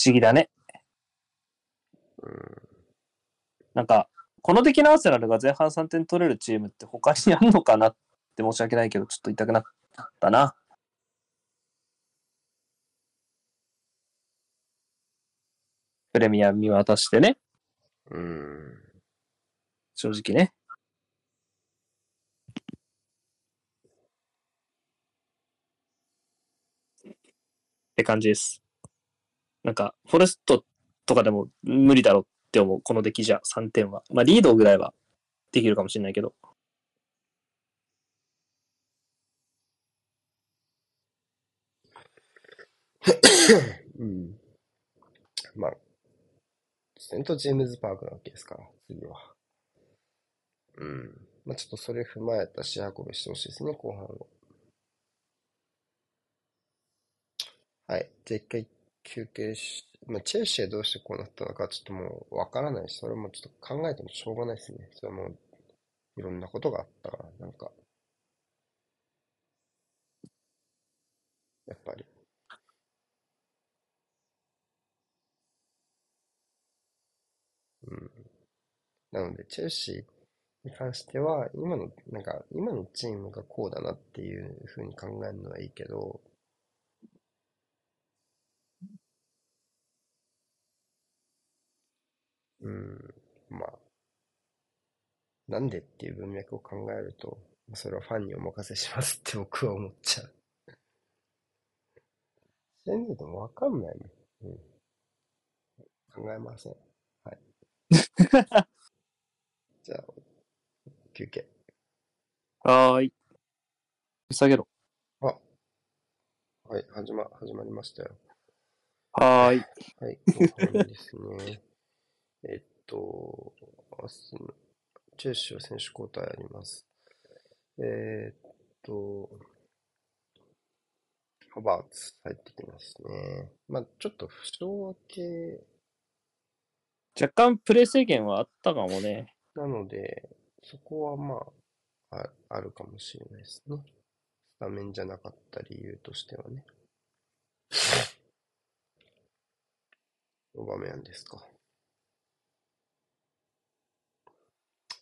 思議だね。うん。なんか、この出来のアーセナルが前半3点取れるチームって他にあるのかなって申し訳ないけど、ちょっと言いたくなったな。プレミア見渡してね、うん。正直ね。って感じです。なんか、フォレストとかでも無理だろうって思う、この出来じゃ3点は。まあ、リードぐらいはできるかもしれないけど。うん。まあ、セント・ジェームズ・パークなわけですから、次は。うん。まあちょっとそれ踏まえた試運びしてほしいですね、後半を。はい。じゃあ一回休憩し、まあチェルシーどうしてこうなったのかちょっともうわからないし、それもちょっと考えてもしょうがないですね。それはもう、いろんなことがあったから、なんか。やっぱり。なので、チェルシーに関しては、今の、なんか、今のチームがこうだなっていうふうに考えるのはいいけど、うん、まあ、なんでっていう文脈を考えると、それはファンにお任せしますって僕は思っちゃう。試合見ててもわかんないもん。うん。考えません。はい。じゃあ、休憩。はーい。下げろ。あ、はい、始ま、始まりましたよ。はーい。はい、後半ですね。えっと、明日の、チェルシーは選手交代あります。えーっと、ハバーツ入ってきますね。まあちょっと負傷明け若干プレイ制限はあったかもね。なので、そこはまあ、ああるかもしれないですね。スタメンじゃなかった理由としてはね。オバメヤンですか？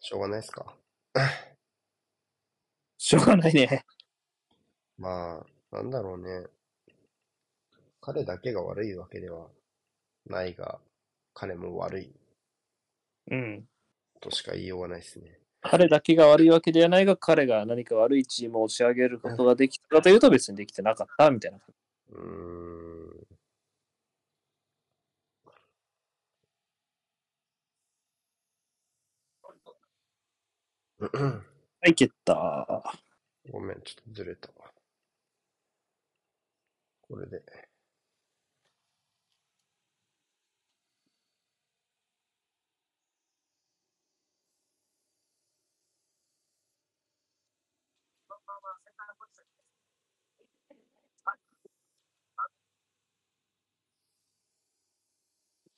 しょうがないですか？しょうがないね。まあ、なんだろうね。彼だけが悪いわけではないが、彼も悪いうん。としか言いようがないですね。彼だけが悪いわけではないが、彼が何か悪いチームを押し上げることができたかというと別にできてなかったみたいな。うーん。はい、蹴った。ごめん、ちょっとずれたわ。これで。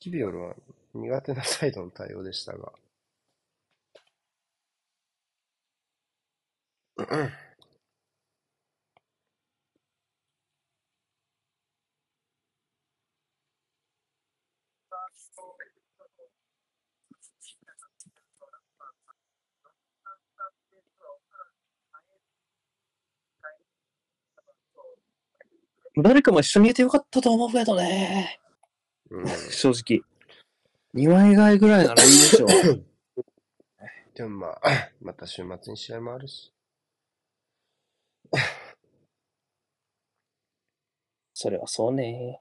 キビオルは苦手なサイドの対応でしたが。誰かも一緒にいてよかったと思うけどね。うん、正直。2枚替えぐらいならいいでしょ。でもまあ、また週末に試合もあるし。それはそうね。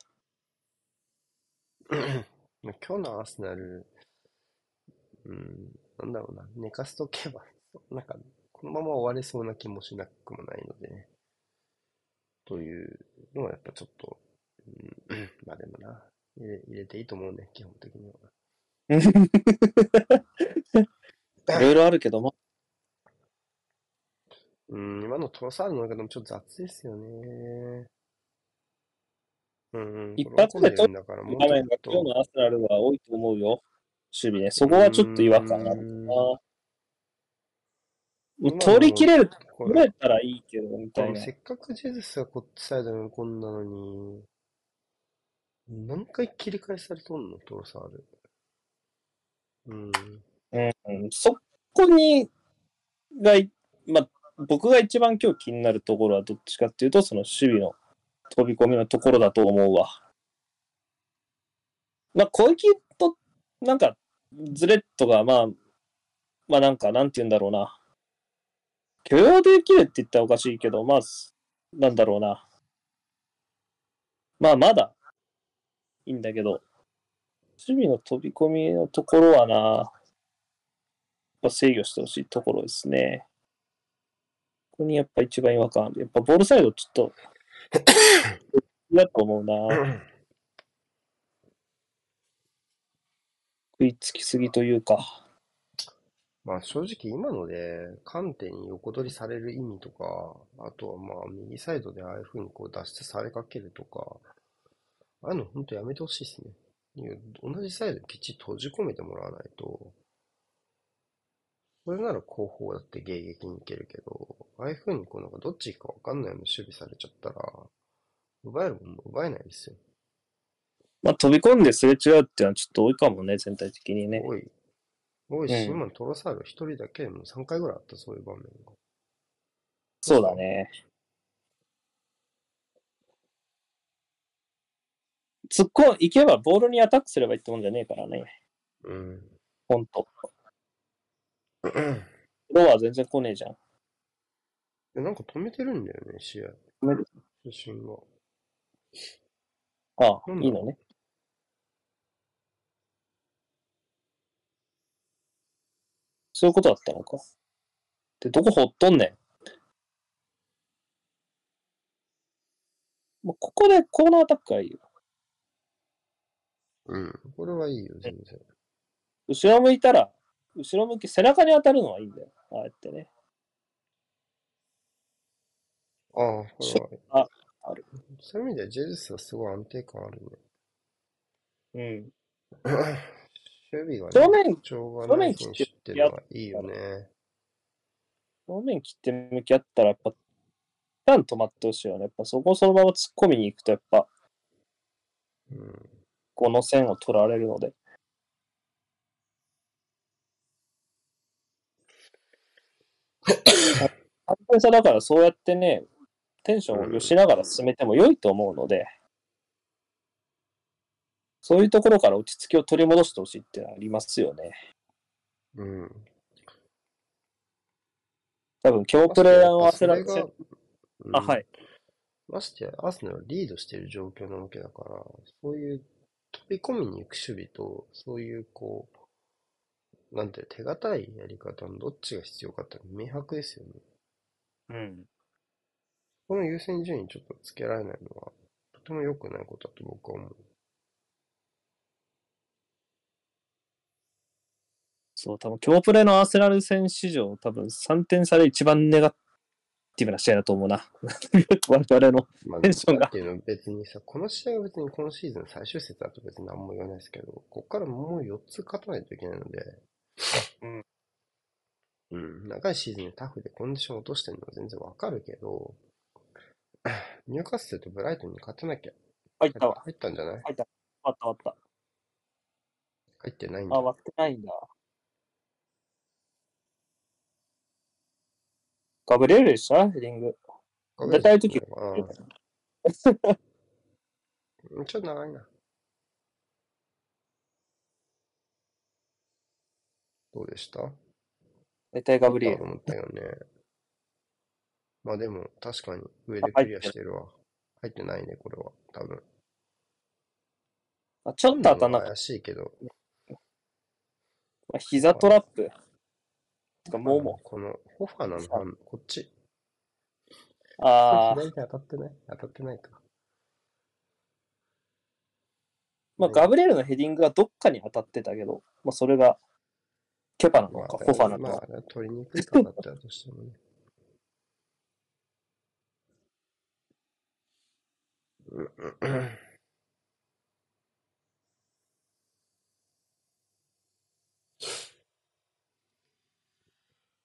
今日のアーセナル、うん、なんだろうな、寝かすとけば、なんか、このまま終われそうな気もしなくもないのでね。というのはやっぱちょっと、うん、まあでもな、入れ入れていいと思うね、基本的には。いろいろあるけども。うん、今のトロサールの中でもちょっと雑ですよね。うん、うん、一発で喜んでる面が今日のアスナルは多いと思うよ。守備ね。そこはちょっと違和感あるな。取り切れる、取れたらいいけど、みたいなせ。っかくジェズスがこっちサイドにこんなのに、何回切り返されとんの、トロサール。うん。うん、そこに、が、まあ、僕が一番今日気になるところはどっちかっていうと、その守備の飛び込みのところだと思うわ。まあ、攻撃と、なんか、ズレットが、まあ、まあなんか、なんて言うんだろうな。許容できるって言ったらおかしいけど、まあ、なんだろうな。まあ、まだ、いいんだけど、守備の飛び込みのところはな、やっぱ制御してほしいところですね。ここにやっぱ一番違和感ある。やっぱボールサイドちょっと、嫌と思うな。食いつきすぎというか。まあ正直今ので、観点に横取りされる意味とか、あとはまあ右サイドでああいう風にこう脱出されかけるとか、ああいうの本当やめてほしいですね。同じサイドにきっちり閉じ込めてもらわないと、それなら後方だって迎撃に行けるけど、ああいう風にこうなんかどっちかわかんないように守備されちゃったら、奪えるもんも奪えないですよ。まあ飛び込んですれ違うっていうのはちょっと多いかもね、全体的にね。多い。多いし、うん今のトロサール一人だけでも3回ぐらいあった、そういう場面が。そうだね。突っ込ん、行けばボールにアタックすればいいってもんじゃねえからね。うん。ほんと。ロは全然来ねえじゃん。えなんか止めてるんだよね、試合。止める主審が。ああ、いいのね。そういうことだったのか。で、どこほっとんねん。ここでコーナーアタックはいいよ。うん。これはいいよ、全然。後ろ向いたら、後ろ向き、背中に当たるのはいいんだよ。ああやってね。ああ、これは。あある。そういう意味では、ジェズスはすごい安定感あるうん。ね。守備が正ね、面、特徴がない選手っていうのはいいよね。正面切って向き合ったら、やっぱ、一旦止まってほしいよね。やっぱそこをそのまま突っ込みに行くと、やっぱ、うん。この線を取られるので。安定さだからそうやってね、テンションを寄しながら進めても良いと思うので、そういうところから落ち着きを取り戻してほしいってのはありますよね。うん。多分、強プレイヤーを焦らせそれがあ、は。うんい。ましてや、アーセナルはリードしている状況なわけだから、そういう飛び込みに行く守備と、そういうこう、なんていう手堅いやり方のどっちが必要かって明白ですよね。うん。この優先順位ちょっとつけられないのは、とても良くないことだと僕は思う。そう、多分、強プレのアーセナル戦史上、多分3点差で一番ネガティブな試合だと思うな。我々の。まあ、テンションがっていうのは別にさ、この試合は別に今シーズン最終節だと別に何も言わないですけど、こっからもう4つ勝たないといけないので、うん。うん、長いシーズンでタフでコンディション落としてるのは全然わかるけど、ニューカッスルとブライトンに勝たなきゃ入ったわ。入ったんじゃない？入った。終わった終わった。入ってないんあ、だ。割ってないんだ。ガブリエルでしたヘディング。出たい時ああうんちょっと長いな。どうでした？大体ガブリエル。と思ったよね。まあでも、確かに上でクリアしてるわ。入ってないね、これは。多分。あちょっと当たんなかっ怪しいけど。た。膝トラップ。てか、もも。この、ホファーなの反こっち。ああ、左手当たってない？当たってないか。まあ、ガブリエルのヘディングがどっかに当たってたけど、まあ、それが、ケパなのか、ホファなのか。まあ、取りにくいかだったとしてもね。うんうん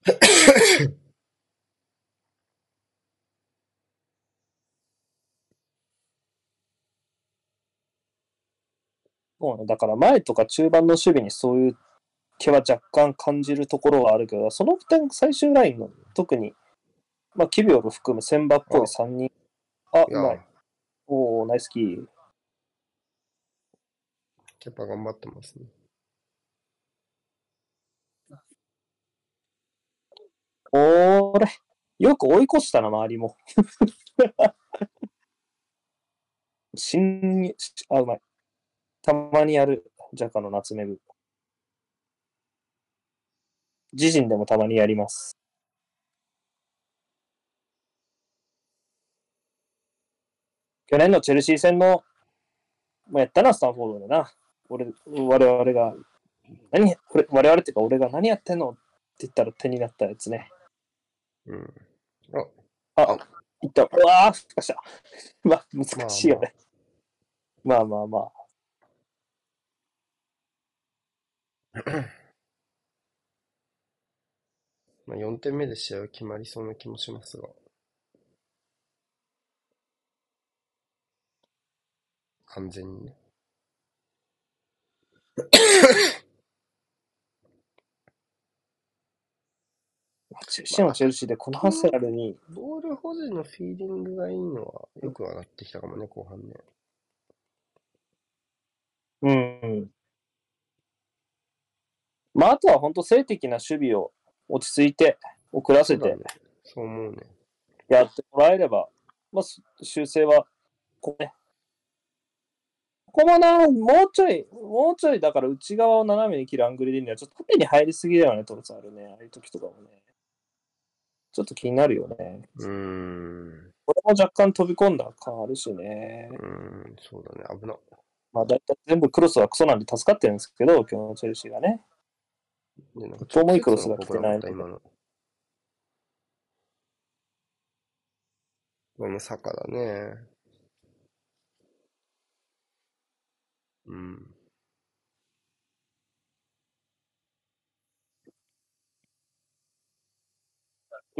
そうね。だから前とか中盤の守備にそういう気は若干感じるところはあるけど、その点最終ラインの特に、まあ、キビオル含む千葉っぽい3人。あ、いうい。、おー、ナイスキー。ケパ頑張ってますね。おーれ。よく追い越したな、周りも。新、あ、うまい。たまにやる、ジャカの夏メグ。自陣でもたまにやります。去年のチェルシー戦の、まあ、やったな、スタンフォードでな。俺、我々が、何、これ、我々っていうか俺が何やってんのって言ったら手になったやつね。うん。あ、いった。うわー、ふかした。まあ、難しいよね。まあまあまあ。まあ、4点目で試合は決まりそうな気もしますが。完全にね。チェルシーはチェルシーで、このハセラルに、ボール保持のフィーリングがいいのはよく上がってきたかもね、後半ね。うん。まあ、あとは本当静的な守備を落ち着いて、遅らせてそう思うね。やってもらえれば、まあ、す修正は、ここね。ここもな、もうちょい、もうちょい、だから内側を斜めに切るアングルでいいんだよ。ちょっと縦に入りすぎだよね、トロスあるね。ああいう時とかもね。ちょっと気になるよね。うーん。これも若干飛び込んだ感あるしねう。ーん、そうだね。危な。まあ、だいたい全部クロスはクソなんで助かってるんですけど、今日のチェルシーがね。遠もいクロスが来てない今の。これも坂だね。うん。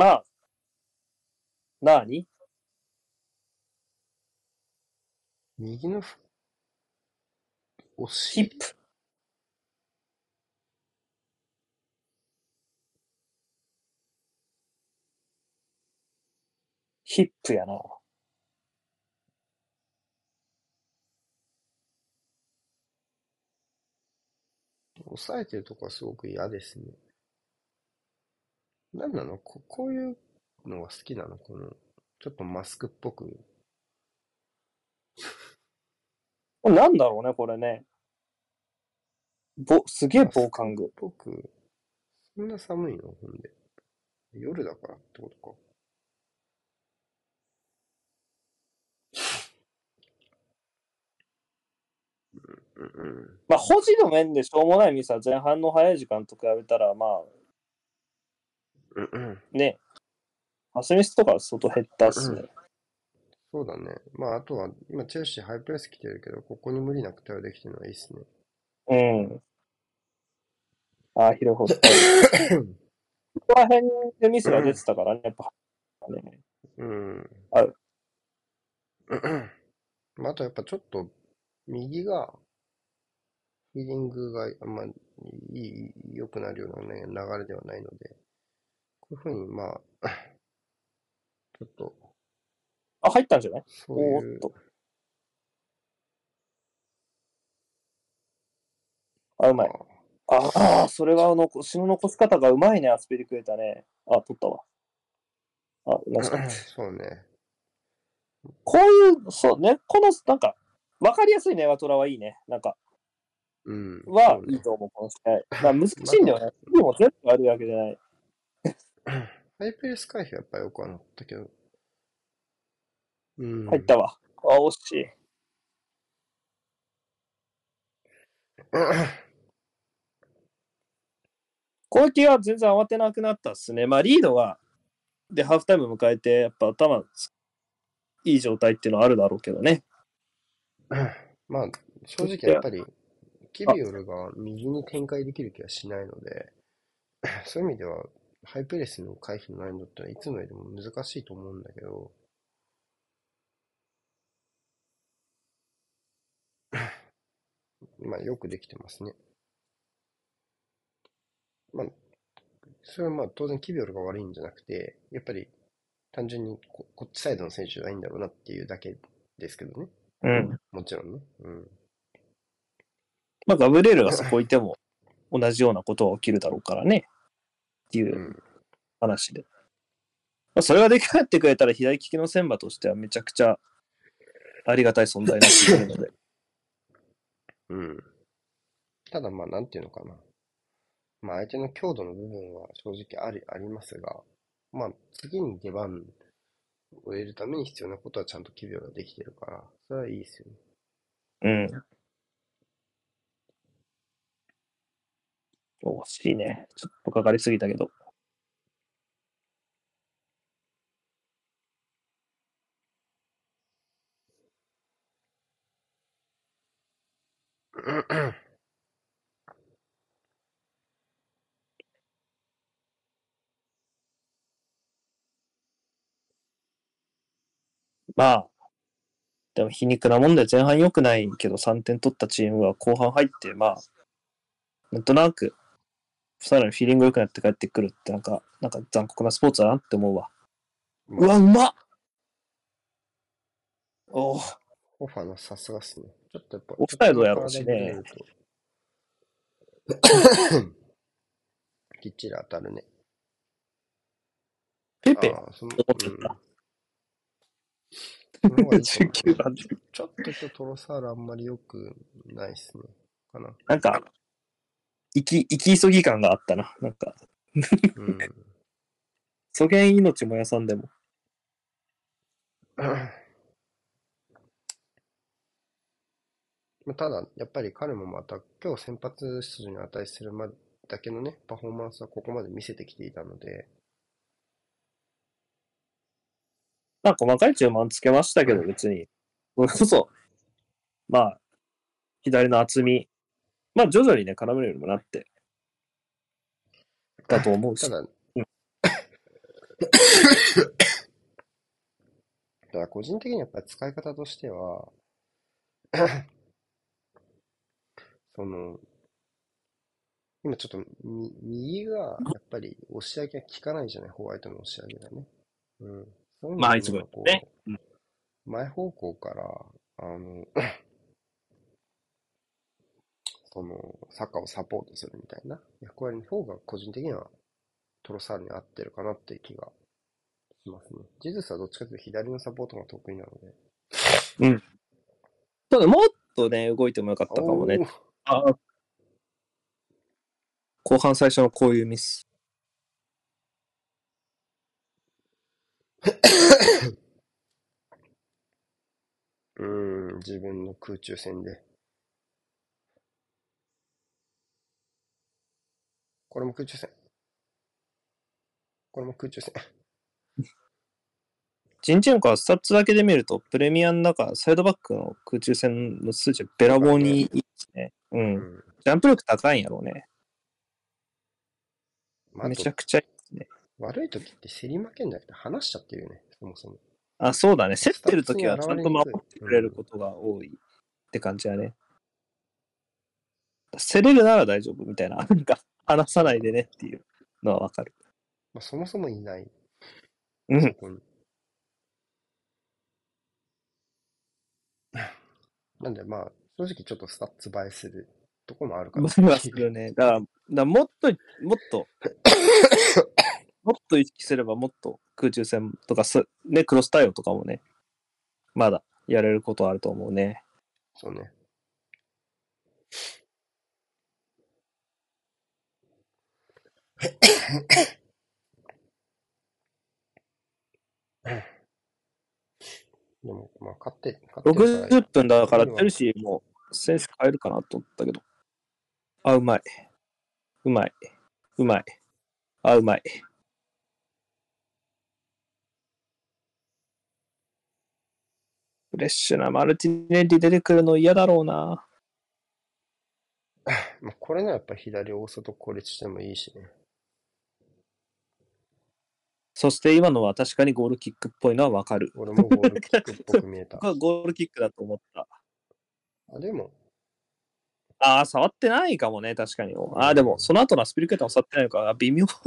まあ、なに？右のふ、おし、ヒップ。ヒップやな。押さえてるとこはすごく嫌ですね。なんなの？こ、こういうのが好きなの？この、ちょっとマスクっぽく。なんだろうね、これね。ぼ、すげえ防寒具。ぽく、そんな寒いの？ほんで。夜だからってことか。うんうんまあ、保持の面でしょうもないミスは前半の早い時間と比べたら、まあ。ね、アスミスとかは相当減ったっすね。そうだね。まあ、あとは、今、チェルシーハイプレス来てるけど、ここに無理なく対応できてるのはいいっすね。うん。ああ、広い方 ここら辺でミスが出てたからね、やっぱ。ね、うん。あ。まあ、あとやっぱちょっと、右が、フィーリングがあんまいい、良くなるようなね、流れではないので、いうふうに、まあ、ちょっと、あ、入ったんじゃない？そういう、おーっと。あ、うまい。ああ、それは残しの残し方がうまいね、アスピリクエタね。あ、取ったわ。あ、ナイスカットそうね。こういう、そうね、この、なんか、わかりやすいね、ワトラはいいね。なんか、うん。はいいと思う、この試合。まあ、難しいんだよね。でも全部悪いわけじゃない。ハイペース回避はやっぱよくはなったけど。うん。入ったわ。あ、惜しい。攻撃は全然慌てなくなったっすね。まあ、リードが、で、ハーフタイム迎えて、やっぱ頭、いい状態っていうのはあるだろうけどね。まあ、正直やっぱり、キビオルが右に展開できる気はしないので、そういう意味では、ハイプレスの回避の難易度っていつもよりも難しいと思うんだけど、まあ、よくできてますね。まあ、それはまあ当然キビオルが悪いんじゃなくて、やっぱり単純にここっちサイドの選手がいいんだろうなっていうだけですけどね。うん。もちろんね。うん。まあ、ガブレールがそこいても、同じようなことは起きるだろうからね。っていううん話で。まあ、それができなってくれたら、左利きの戦馬としてはめちゃくちゃありがたい存在になってくるので。うん。ただまあ、なんていうのかな。まあ、相手の強度の部分は正直あり、ありますが、まあ、次に出番を得るために必要なことはちゃんとキビオができてるから、それはいいですよね。うん。惜しいね。ちょっとかかりすぎたけど。まあ、でも皮肉なもんで前半良くないけど3点取ったチームは後半入って、まあ、なんとなく、さらにフィーリング良くなって帰ってくるってなんか、なんか残酷なスポーツだなって思うわ。うわ、うまっおーオファーのさすがっすね。ちょっとやっぱ、オフサイドやろうしねきっちり当たるね。ペペ？ああその思ってたその方がいいと思う19番で。ちょっと今日トロサールあんまり良くないっすね。かな。なんか、生き、生き急ぎ感があったな。なんか、うん。そげん命燃やさんでも。まあただ、やっぱり彼もまた今日先発出場に値するまでだけのね、パフォーマンスはここまで見せてきていたので、まあ、細かい注文つけましたけど、別に。それこそ、まあ、左の厚み。まあ、徐々にね、絡めるようにもなって。だと思うし。ただ、うんただ個人的にやっぱり使い方としては、その、今ちょっとみ右がやっぱり押し上げが効かないじゃない、ホワイトの押し上げがね。うん。そういうのまあいつもこうねうん前方向から、あの、その、サッカーをサポートするみたいな役割の方が個人的にはトロサールに合ってるかなっていう気がしますね。ジズスはどっちかというと左のサポートが得意なので。ただ、もっとね、動いてもよかったかもねあ後半最初のこういうミス。うーん、自分の空中戦で。これも空中戦。これも空中戦。ジンチェンコはスタッツだけで見ると、プレミアの中、サイドバックの空中戦の数値はべらぼうにいいですね。う。うんん。ジャンプ力高いんやろうね。まあ、あめちとゃくちゃいいですね。悪い時って競り負けんじゃなくて離しちゃってるよね、そもそも。あ、そうだね。競ってる時はちゃんと守ってくれることが多いって感じだね。競れるなら大丈夫みたいな。なんか、離さないでねっていうのはわかる。まあ、そもそもいない。うん。なんでまあ、正直ちょっとスタッツ映えするとこもあるかな。それはするね。だから、だからもっと、もっと、もっと意識すればもっと空中戦とかす、ね、クロス対応とかもね、まだやれることあると思うね。そうね。でも、まあ、勝って、勝ってるから60分だから、チェルシーも選手変えるかなと思ったけど。あ、うまい。うまい。うまい。あ、うまい。フレッシュなマルティネッリ出てくるの嫌だろうな。まあ、これならやっぱ左大外孤立してもいいしね。そして今のは確かにゴールキックっぽいのはわかる。俺もゴールキックっぽく見えた。僕はゴールキックだと思った。あ、でも、ああ、触ってないかもね、確かに。ああ、でも、その後のアスピリケーターも触ってないのか。あ微妙か。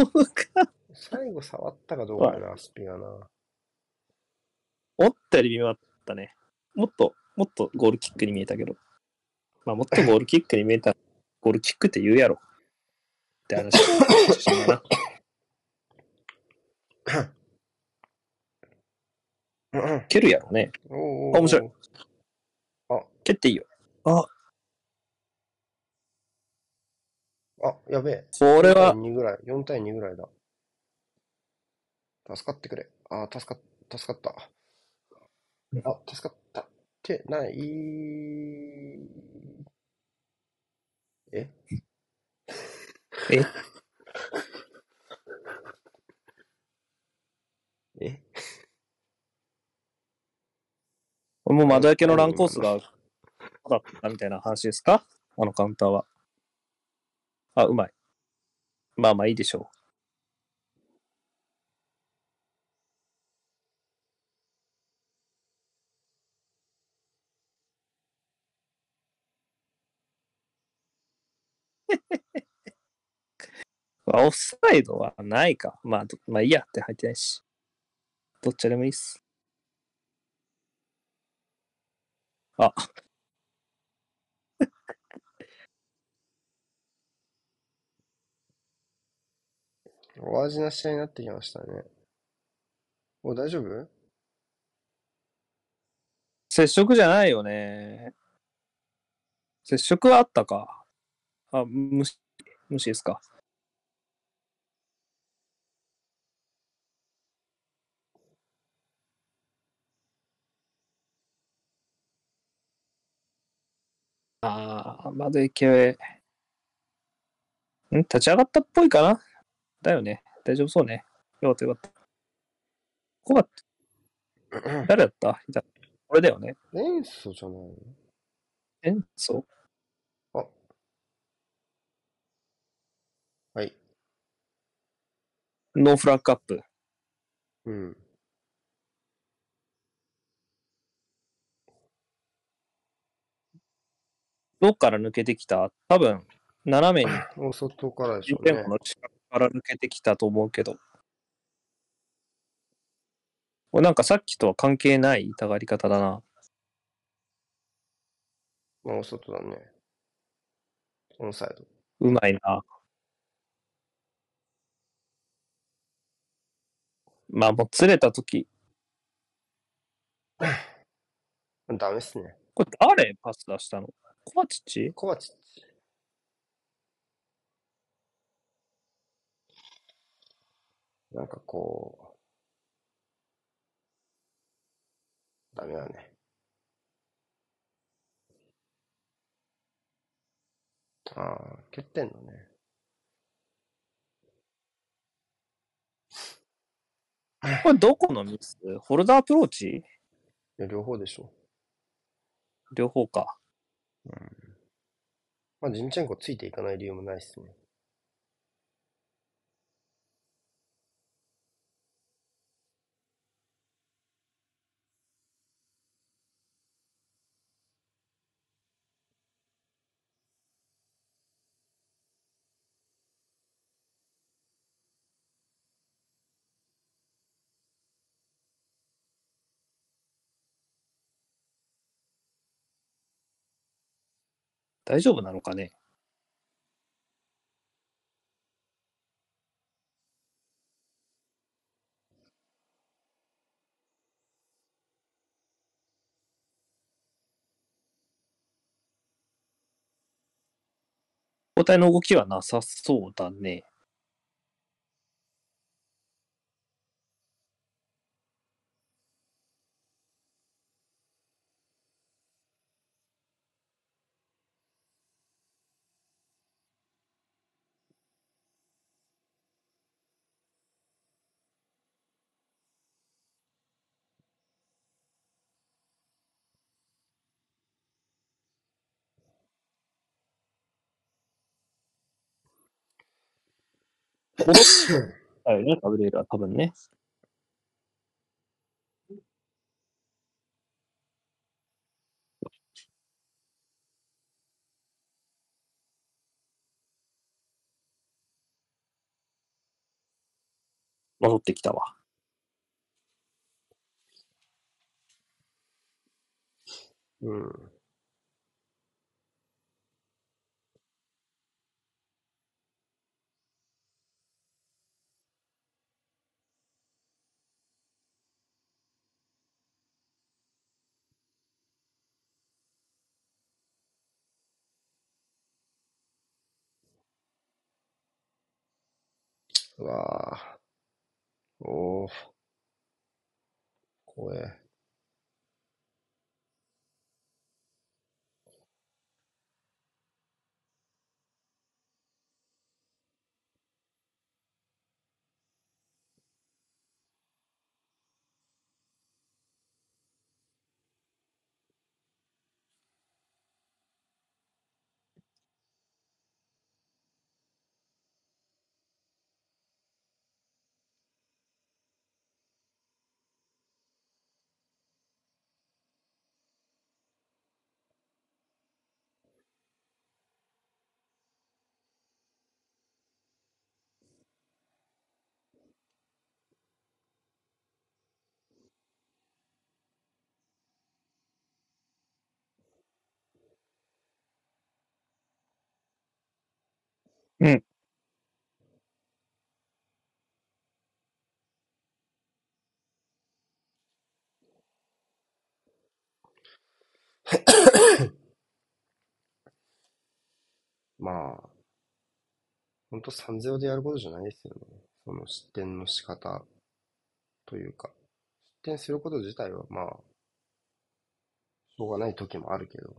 最後触ったかどうかやな、スピがな。思ったより微妙だったね。もっと、もっとゴールキックに見えたけど。まあ、もっとゴールキックに見えたら、ゴールキックって言うやろ。って話だな。蹴るやろね。おーおーあ面白い。あ、蹴っていいよ。あ、あ、やべえ。これは4対、2ぐらい。4対2ぐらいだ。助かってくれ。あー、助かっ、助かった。あ、助かった。ってない。え？え？え？もう窓焼けのランコースが、だったみたいな話ですか？あのカウンターは。あ、うまい。まあまあいいでしょう。オフサイドはないか。まあ、どまあいいやって入ってないし。どっちでもいいっす。あ、お味な試合になってきましたね。お、大丈夫？接触じゃないよね。接触はあったか。あ、無視、無視ですか。ああ、まだ勢い。ん？立ち上がったっぽいかな？だよね。大丈夫そうね。よかったよかった。こが、誰だった？いた。俺だよね。塩素じゃないの？えそうあ。はい。ノーフラッグアップ。うん。どっから抜けてきた？多分、斜めに、お外からでしょうね。の近くから抜けてきたと思うけど。これなんかさっきとは関係ない痛がり方だな。まあ、お外だね。オンサイド。うまいな。まあもう釣れたとき、ダメっすね。これ誰パス出したの？コバチッチコバチッチ。なんかこう、ダメだね。ああ、蹴ってんのね。これどこのミス？ホルダーアプローチ？いや、両方でしょ。両方か。まあ、ジンチェンコついていかない理由もないっすね。大丈夫なのかね？交代の動きはなさそうだね。戻ったよね、ガブリエルは多分ね。戻ってきたわ。うん。わあ。おお。怖え。うん。まあ、ほんと3-0でやることじゃないですよね。その失点の仕方というか、失点すること自体はまあ、しょうがない時もあるけど、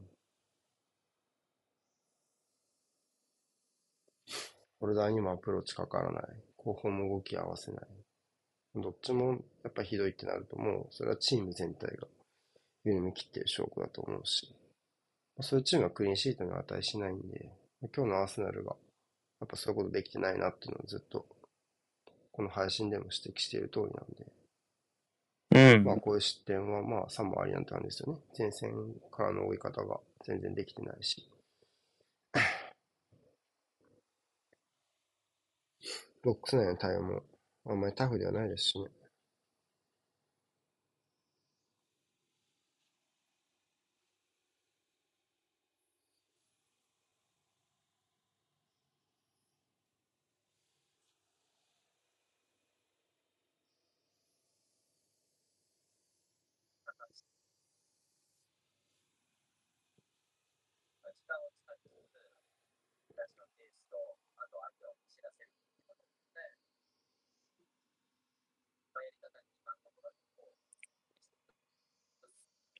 ホルダーにもアプローチかからない。後方も動き合わせない。どっちもやっぱひどいってなるともう、それはチーム全体が緩み切ってる証拠だと思うし、そういうチームはクリーンシートには値しないんで、今日のアーセナルが、やっぱそういうことできてないなっていうのをずっと、この配信でも指摘している通りなんで、うん。まあこういう失点はまあ3もありなんて感じですよね。前線からの追い方が全然できてないし。ボックス内の対応もあんまりタフではないですしね。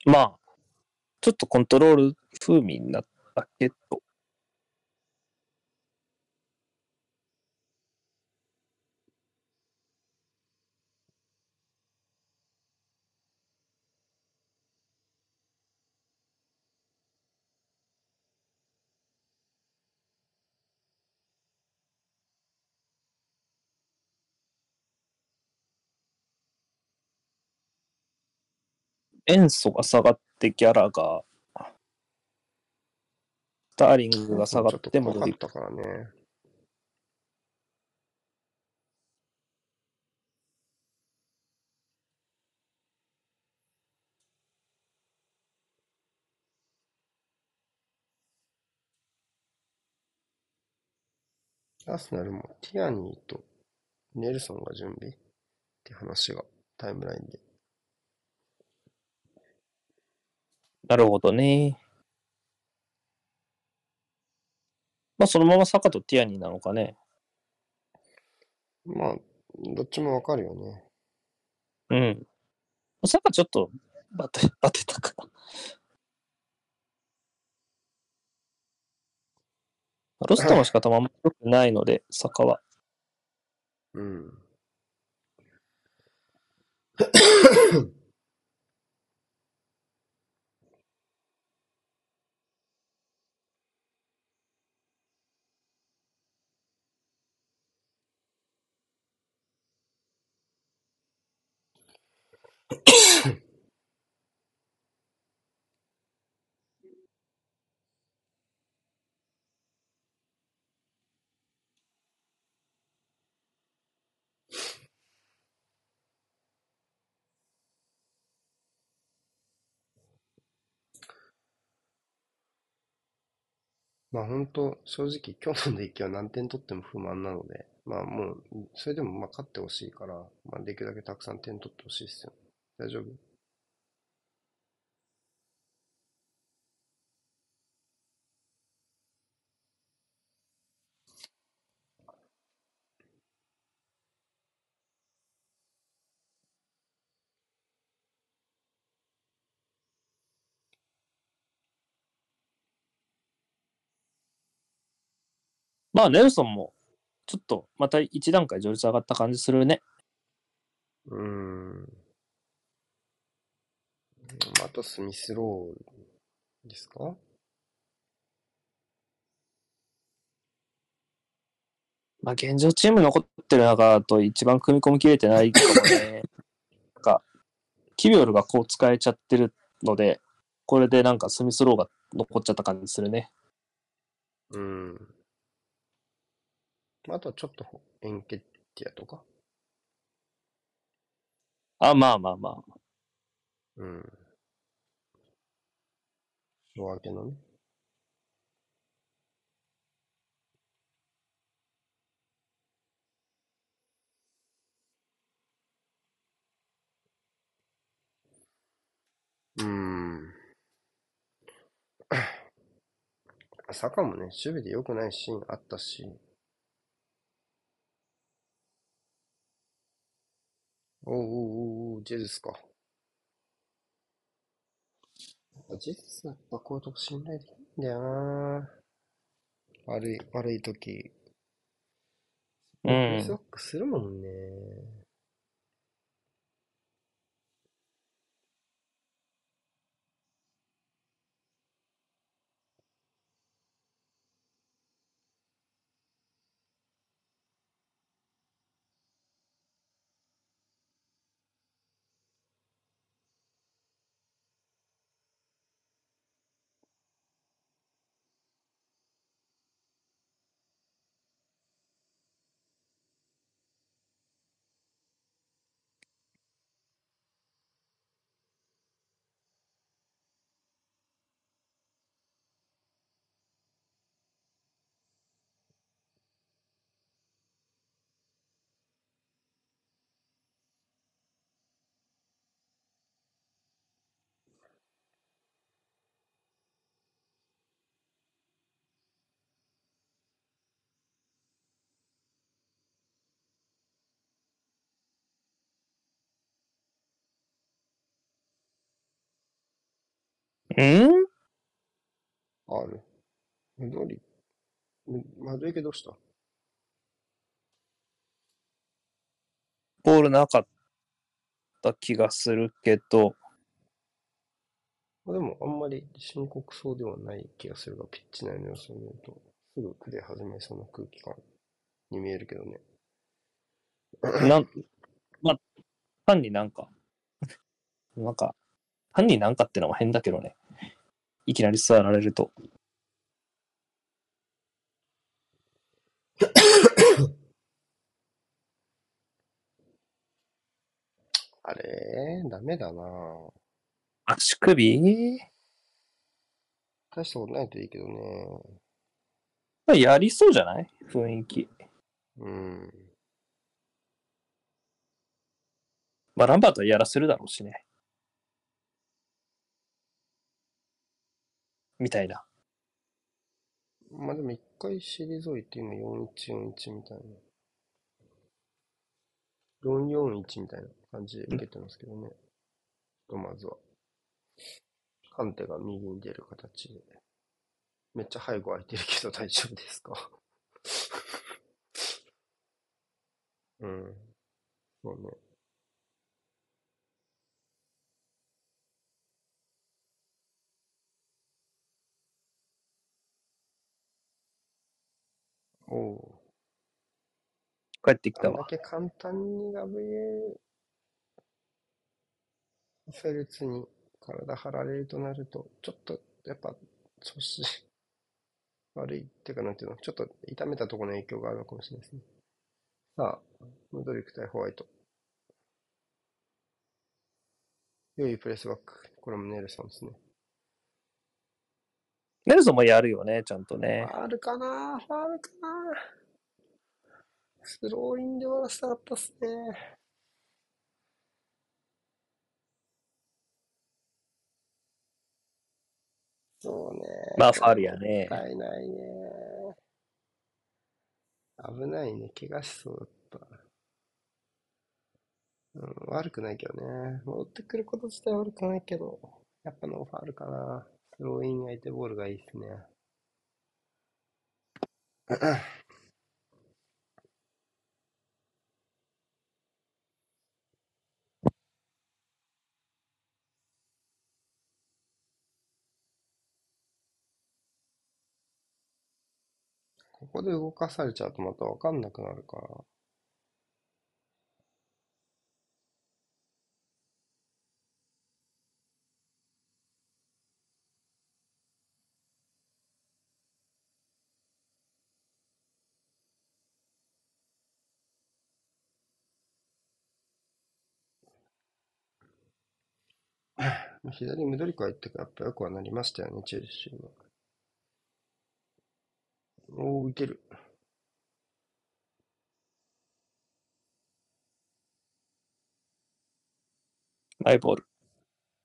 まあ、ちょっとコントロール風味になったけど、塩素が下がってギャラが、スターリングが下がってもちょっと怖かったからね。アーセナルもティアニーとネルソンが準備って話がタイムラインで。なるほどね。まあ、そのままサカとティアニーなのかね。まあ、どっちもわかるよね。うん。サカちょっとバテ、バテたかな。ロストの仕方もあんま良くないので、サカは。うん。まあ本当、正直今日のデッキは何点取っても不満なので、まあもう、それでもまあ勝ってほしいから、まあできるだけたくさん点取ってほしいですよね。大丈夫？まあ、ネルソンも、ちょっとまた一段階序列上がった感じするね。うーん。あとスミスローですか？まあ、現状チーム残ってる中だと一番組み込みきれてないかもね。なんか、キビオルがこう使えちゃってるので、これでなんかスミスローが残っちゃった感じするね。うん。あとはちょっとエンケッティアとか？あ、まあまあまあ。うん。夜明けのね。うん。サカもね、守備で良くないシーンあったし、おうおうおうおう、ジェズスか。やっぱジェズスやっぱこういうとこ信頼できるんだよな悪い、悪い時。うん。バックするもんね。ん？ある。緑。窓池どうした？ボールなかった気がするけど、まあでも、あんまり深刻そうではない気がするが、ピッチ内の様子を見ると、すぐクで始めそうな空気感に見えるけどね。なん、まあ、単になんか、なんか、単になんかってのも変だけどね。いきなり座られると。あれ？ダメだな足首？大したことないといいけどね。まあやりそうじゃない？雰囲気。うん。まあ、ランバートはやらせるだろうしね。みたいな。まあでも一回退いて今4141みたいな。441みたいな感じで受けてますけどね。とまずは。カンテが右に出る形で。めっちゃ背後空いてるけど大丈夫ですか？うん。そうね。おう。帰ってきたわ。あんだけ簡単にガブリエル・フェルツに体張られるとなると、ちょっとやっぱ調子悪いっていうかなんていうの、ちょっと痛めたところの影響があるのかもしれないですね。さあ、ムドリック対ホワイト。良いプレスバック。これもネルソンですね。ネルソンもやるよね、ちゃんとね。ファールかな？ファールかな？スローインで終わらせたかったっすね。そうね。まあ、ファールやね。もったいないね。危ないね。怪我しそうだった。うん、悪くないけどね。戻ってくること自体は悪くないけど、やっぱノーファールかな。スローイン相手ボールがいいっすね。ここで動かされちゃうとまたわかんなくなるから。左緑川行ったからやっぱよくはなりましたよね、チェルシーも。おー、浮いてる。マイボール。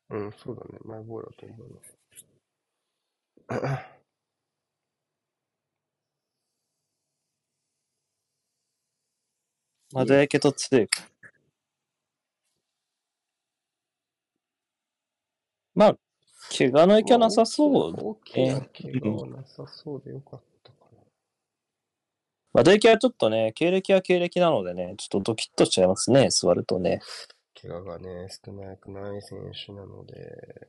うん、そうだね。マイボールだと思います。まだやけとついか。まあ、怪我の影響はなさそう。大きな怪我はなさそうでよかったかな。窓焼けはちょっとね、経歴は経歴なのでね、ちょっとドキッとしちゃいますね、座るとね。怪我がね、少なくない選手なので。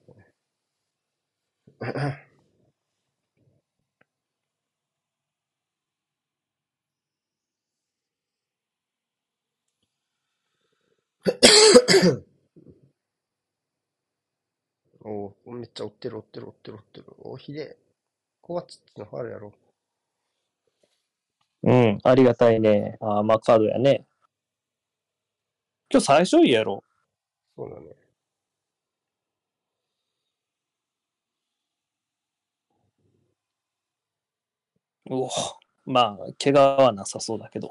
おおめっちゃ追ってる追ってる追ってる追ってる。おひでえ。コバチッチのファウルやろ。うん、ありがたいね。あーまあカードやね。今日最初いいやろ。そうだね。うおまあ、怪我はなさそうだけど。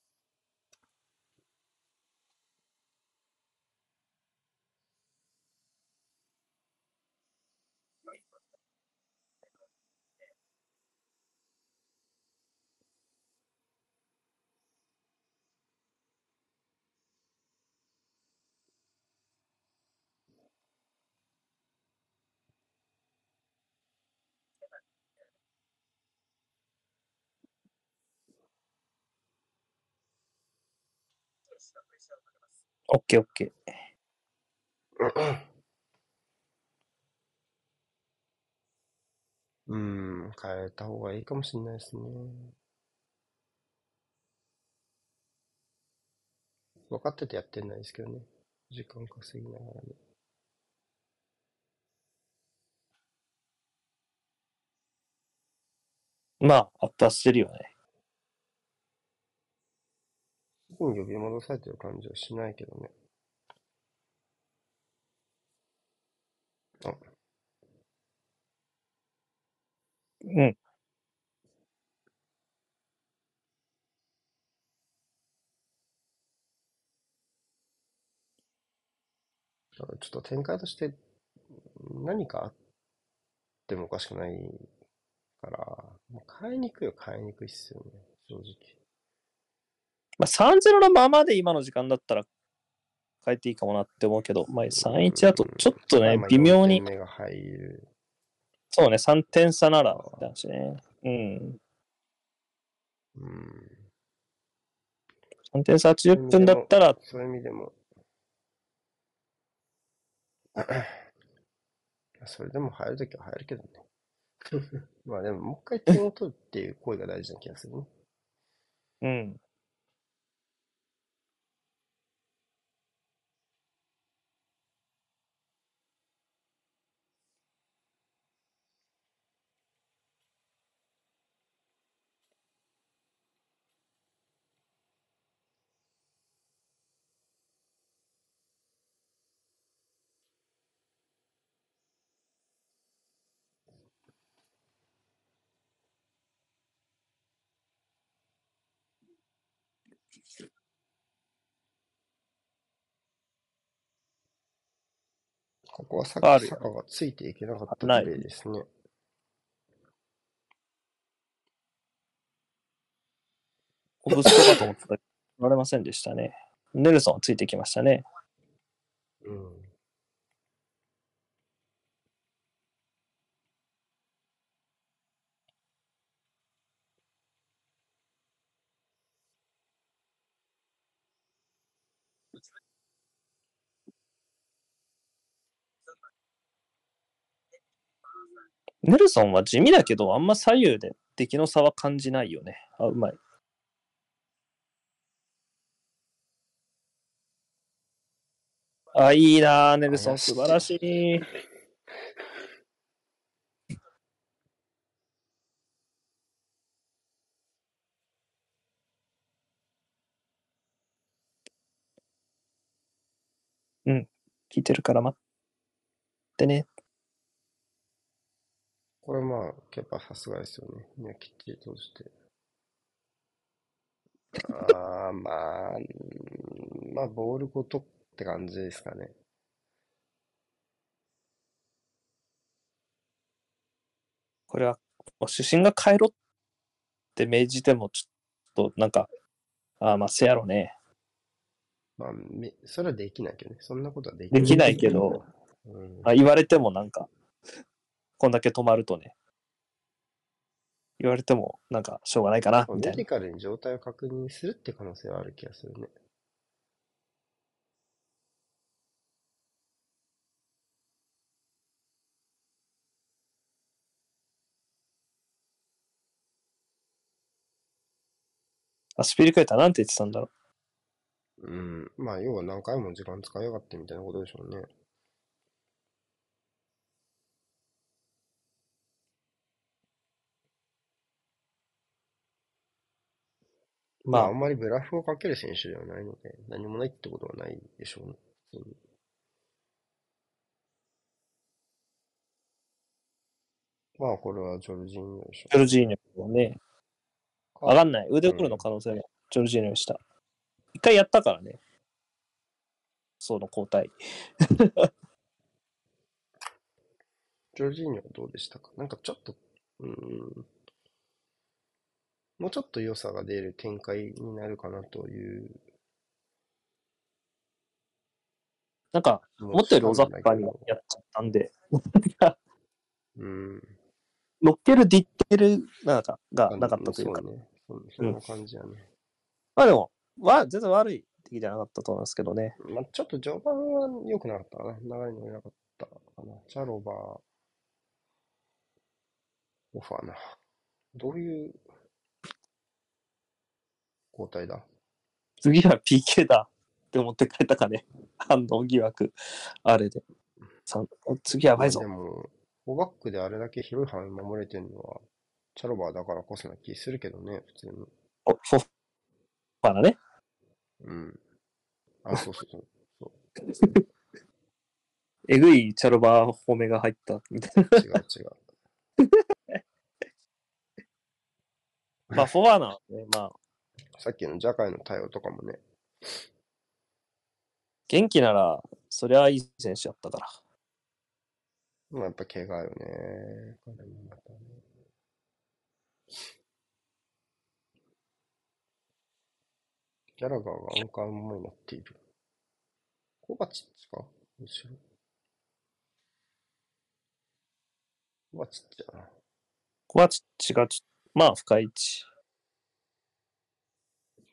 オッケーオッケー。うん、変えた方がいいかもしれないですね。分かっててやってないですけどね。時間稼ぎながらね。まあ、アップはしてるよね。に呼び戻されてる感じはしないけどね。あ、うん。だからちょっと展開として何かあってもおかしくないから、もう変えにくいよ、変えにくいっすよね、正直。まあ、3-0のままで今の時間だったら変えていいかもなって思うけど、まあ、3-1だとちょっとねまあ、微妙に4、点目が入る。そうね、3点差なら、って話ね。うん。うん。3点差80分だったら、そういう意味でも、それでも入るときは入るけどね。まあでも、もう一回点を取るっていう行為が大事な気がするね。うん。ここはサあるよ坂がついていけなかったプレーですね。オブストかと思ってたられませんでしたね。ネルソンはついてきましたね。うん。ネルソンは地味だけど、あんま左右で出来の差は感じないよね。あ、うまい。あ、いいなネルソン、素晴らしい。うん、聞いてるから待ってね。これまあ、ケパさすがですよね。みんなきっちり通して。ああ、まあ、うんまあ、ボールごとって感じですかね。これは、主審が変えろって命じても、ちょっとなんか、ああ、まあ、せやろね。まあ、めそれはできないけどね。そんなことはできできないけど、うん、あ言われてもなんか、こんだけ止まるとね、言われてもなんかしょうがないかな、みたいな。メディカルに状態を確認するって可能性はある気がするね。あ、スピリクエーターなんて言ってたんだろうん。まあ、要は何回も時間使いやがってみたいなことでしょうね。まあ、まあんまりブラフをかける選手ではないので、何もないってことはないでしょうね。まあ、これはジョルジーニョでしょジョルジーニョはね、う。わかんない。腕折るの可能性もジョルジーニョでした。一回やったからね。その交代。ジョルジーニョはどうでしたか？なんかちょっと、うーん、もうちょっと良さが出る展開になるかなという。なんか、持ってる大雑把にやっちゃったんで、うん。乗っけるディテールなんかがなかったというか。そうね。そそんな感じやね。まあでも、わ全然悪い敵じゃなかったと思いますけどね。まあ、ちょっと序盤は良くなかったかな。流れに乗れなかったかな。チャロバー、オファーな。どういう交代だ次は PK だって思ってくれたかね。反応疑惑、あれで。次やばいぞで。も、フォーバックであれだけ広い範囲守れてるのは、チャロバーだからこそな気するけどね、普通に。おフォファナね。うん。あ、そうそうそう。えぐいチャロバー褒めが入ったみたいな。違う違う。まあ、フォアナはね、まあ、さっきのジャカイの対応とかもね、元気なら、そりゃいい選手やったから。まあ、やっぱ怪我よね。彼もまたね。ギャラガーがアンカーのままになっている。コバチッチか？後ろ。コバチッチやな。コバチッチがちょ、まあ、深い位置。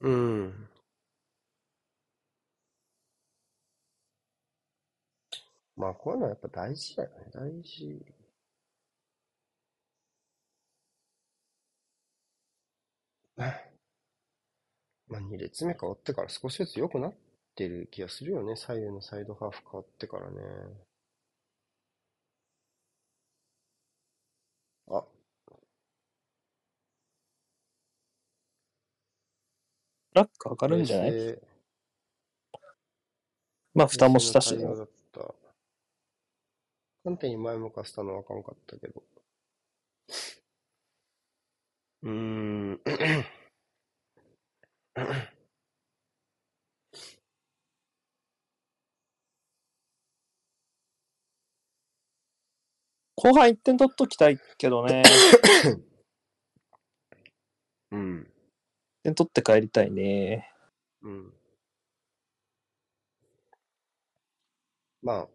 うん。まあ、こういうのはやっぱ大事だよね。大事。まあ、2列目変わってから少しずつ良くなってる気がするよね。左右のサイドハーフ変わってからね。ラック上がるんじゃない？まあ、蓋もしたしね冷静。な対応だった。完全に前向かせたのはあかんかったけど。うーん。後半1点取っときたいけどね。うん。1点取って帰りたいね。うん。ま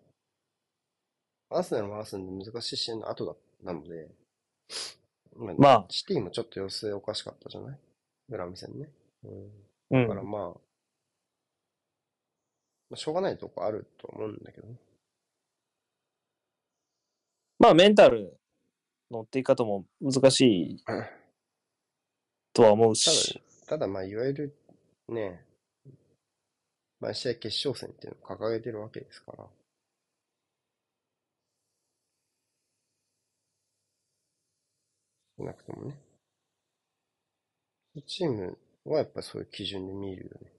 あ、アーセナルもアーセナルで難しい試合の後だなので、ままあシティもちょっと様子おかしかったじゃない？グラム戦ね。うん。うだからん。まあ、まあ、しょうがないとこあると思うんだけどね。まあ、メンタル乗っていき方も難しいとは思うたし。だ、ただまあ、いわゆるね、毎試合決勝戦っていうのを掲げてるわけですから。少なくともね。チームはやっぱりそういう基準で見るよね。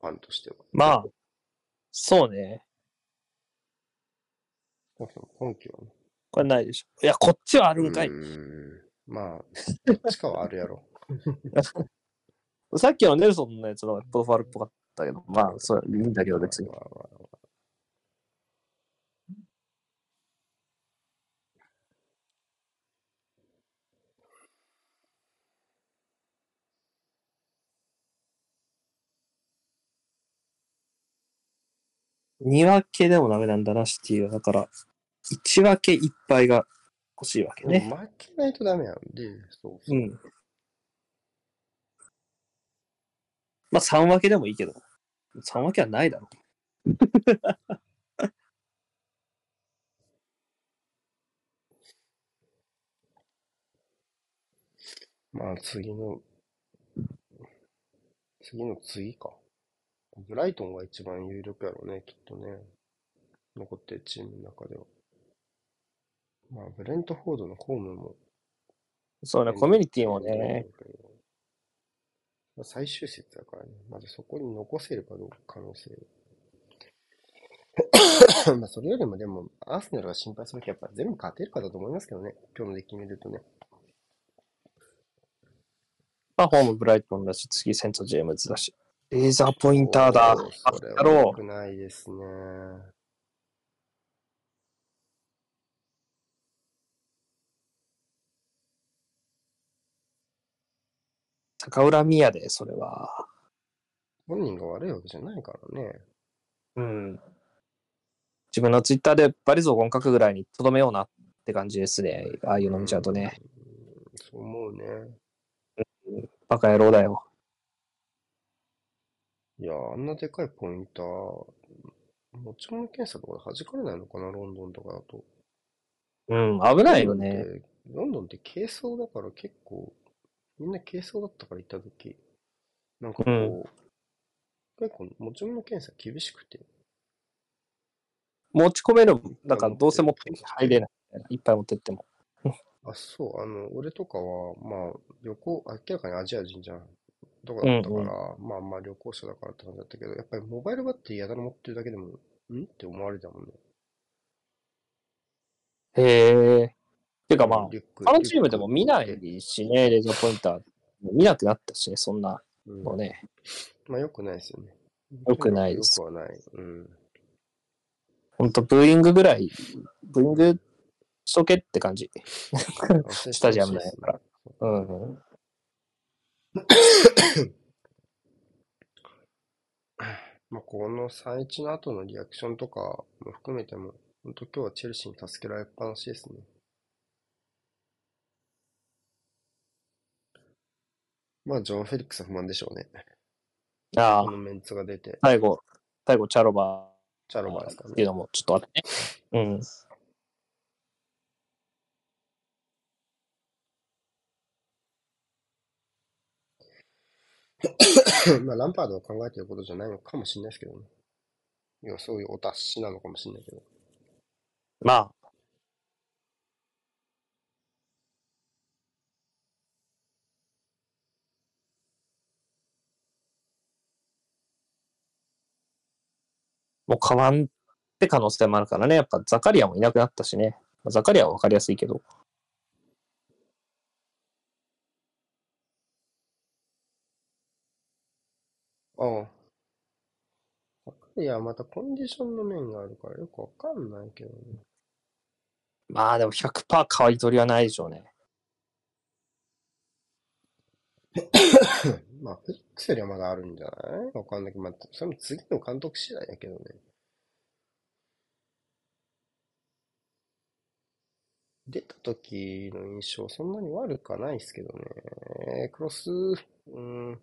ファンとしては。まあ、そうね。少なくとも根拠はね。これないでしょ。いや、こっちはあるんかい。まあ、どっちかはあるやろ。さっきのネルソンのやつのプロファールっぽかったけど、まあ、それいいんだけど別にま。あまあまあ2分けでもダメなんだな、シティは。だから、1分け1敗が欲しいわけね。負けないとダメなんで、そうそうう。ん。まあ、3分けでもいいけど、3分けはないだろ まあ次の、次の次か。ブライトンが一番有力やろうね、きっとね。残ってるチームの中では。まあ、ブレントフォードのホームも。う。そうね、コミュニティもね、。まあ最終節だからね。まずそこに残せるかどうか可能性。まあそれよりもでも、アーセナルが心配するときはやっぱ全部勝てるかだと思いますけどね。今日のデッキ見るとね。まあ、ホームブライトンだし、次セントジェームズだし。レーザーポインターだ。おーそれやろうないですね。逆恨みやで、それは。本人が悪いわけじゃないからね。うん。自分のツイッターでバリゾー合格ぐらいにとどめようなって感じですね。ああいうの見ちゃうとね。うん。そう思うね。バカ野郎だよ。いや、あんなでかいポインター、持ち物検査とかで弾かれないのかな、ロンドンとかだと。うん、危ないよね。ロンドンって軽装だから結構、みんな軽装だったから行った時、なんかこう、うん結構持ち物検査厳しくて、持ち込める、だからどうせ持って入れない。いっぱい持ってっても。あ、そう、あの、俺とかは、まあ、旅行、明らかにアジア人じゃん。とかだったから、うんまあまあ旅行者だからって感じだったけど、やっぱりモバイルバッテリーやたら持ってるだけでも、ん？って思われたもんね。へえ。てかまあ、リュック他のチームでも見ないしね、レーザーポインター。見なくなったしね、そんなうんのね。まあ良くないですよね。良くないです良くはない。うん。ほんと、ブーイングぐらい、ブーイングしとけって感じ。スタジアムなんやから。うん。まあ、この3-1の後のリアクションとかも含めても、本当今日はチェルシーに助けられっぱなしですね。まあ、ジョン・フェリックスは不満でしょうね。ああ、このメンツが出て、最後、最後、チャロバチャロバーですからね。っていうのもちょっとあってね。うん。まあ、ランパードは考えてることじゃないのかもしれないですけどね。いや、そういうお達しなのかもしれないけど。まあ、もう変わんって可能性もあるからね。やっぱザカリアもいなくなったしね。まあザカリアは分かりやすいけど。ああ。いや、またコンディションの面があるからよくわかんないけどね。まあでも100%買い取りはないでしょうね。まあ、フリックスよりはまだあるんじゃない？わかんないけど、まあ、それも次の監督次第だけどね。出た時の印象、そんなに悪くはないですけどね。クロス、うん、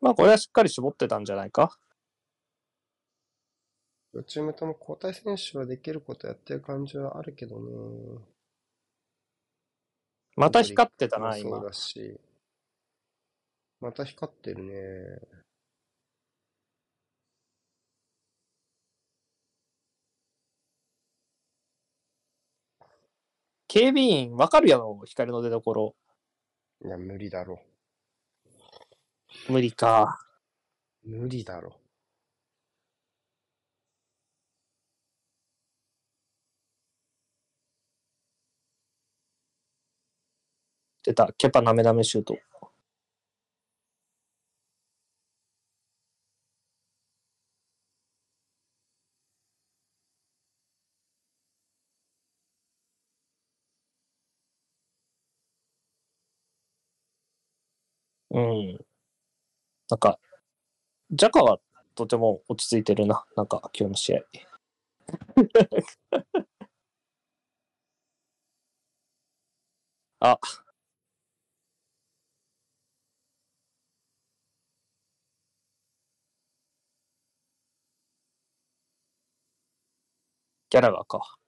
まあ、これはしっかり絞ってたんじゃないか？両チームとも交代選手はできることやってる感じはあるけどね。また光ってたな、もそう今。だし。また光ってるね。警備員、わかるやろ、光の出所。いや、無理だろ。無理か。無理だろ。出た、ケパなめなめシュート。うん。なんか、ジャカはとても落ち着いてるな。なんか、今日の試合。あ、ギャラガーか。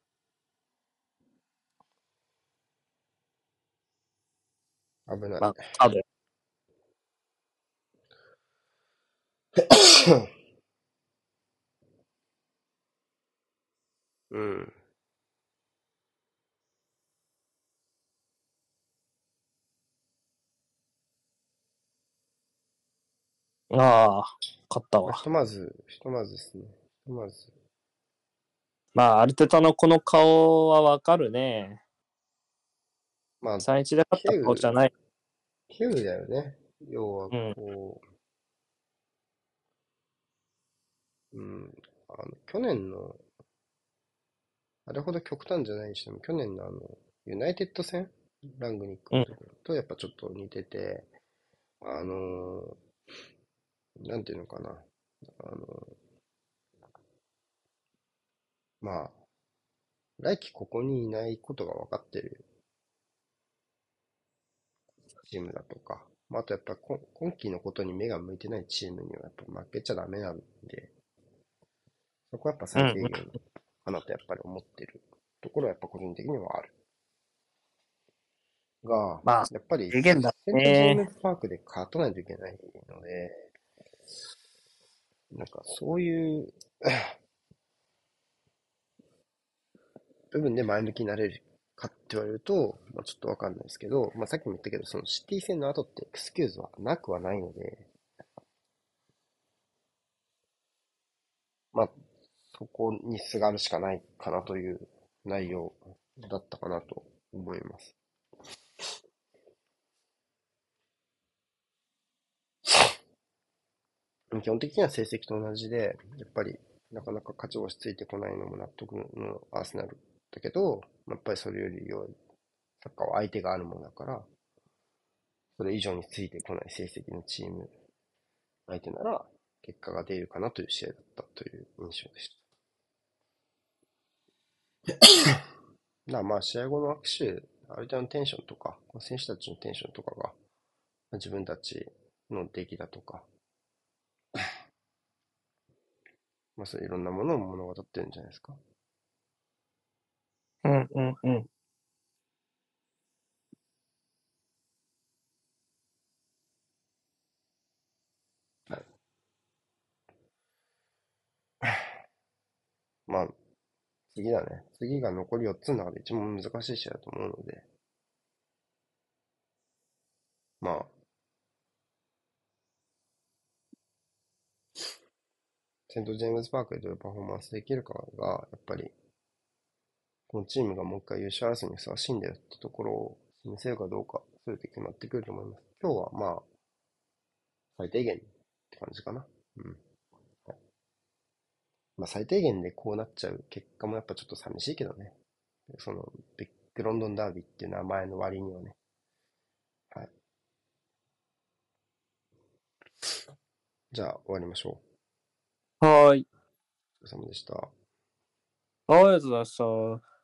危ない。まあ、カードやうん。ああ、勝ったわ。ひとまず、ひとまずですね。ひとまず。まあ、アルテタのこの顔はわかるね。まあ、3-1で勝った顔じゃない。9だよね。要は、こう、うん、うんあの、去年の、あれほど極端じゃないにしても、去年のあの、ユナイテッド戦？ラングニックのところとやっぱちょっと似てて、あのなんていうのかな。あのまあ、来季ここにいないことが分かってるチームだとか、まあ、あとやっぱ今今季のことに目が向いてないチームにはやっぱ負けちゃダメなんで、そこはやっぱ最低限かなとやっぱり思ってる。ところはやっぱ個人的にはある。が、まあやっぱりセントジェームズパークで勝たないといけないので、なんかそういう 部分で前向きになれるかって言われると、まあ、ちょっとわかんないですけど、まあ、さっきも言ったけど、そのシティ戦の後ってエクスキューズはなくはないので、まあ、そこにすがるしかないかなという内容だったかなと思います。基本的には成績と同じで、やっぱりなかなか勝ち星ついてこないのも納得のアーセナルだけど、やっぱりそれより良いサッカーは相手があるものだから、それ以上についてこない成績のチーム、相手なら結果が出るかなという試合だったという印象でした。だからまあ試合後の握手、相手のテンションとか、選手たちのテンションとかが、自分たちの出来だとか、まあそういろんなものを物語ってるんじゃないですか。うんうんうん。まあ、次だね。次が残り4つの中で一番難しい試合だと思うので、まあ、セント・ジェームズ・パークでどういうパフォーマンスできるかが、やっぱり、このチームがもう一回優勝争いにふさわしいんだよってところを示せるかどうか、それで決まってくると思います。今日はまあ、最低限って感じかな。うん。はいまあ最低限でこうなっちゃう結果もやっぱちょっと寂しいけどね。その、ビッグロンドンダービーっていう名前の割にはね。はい。じゃあ終わりましょはーい。う。お疲れ様でした。はいありがとうございました。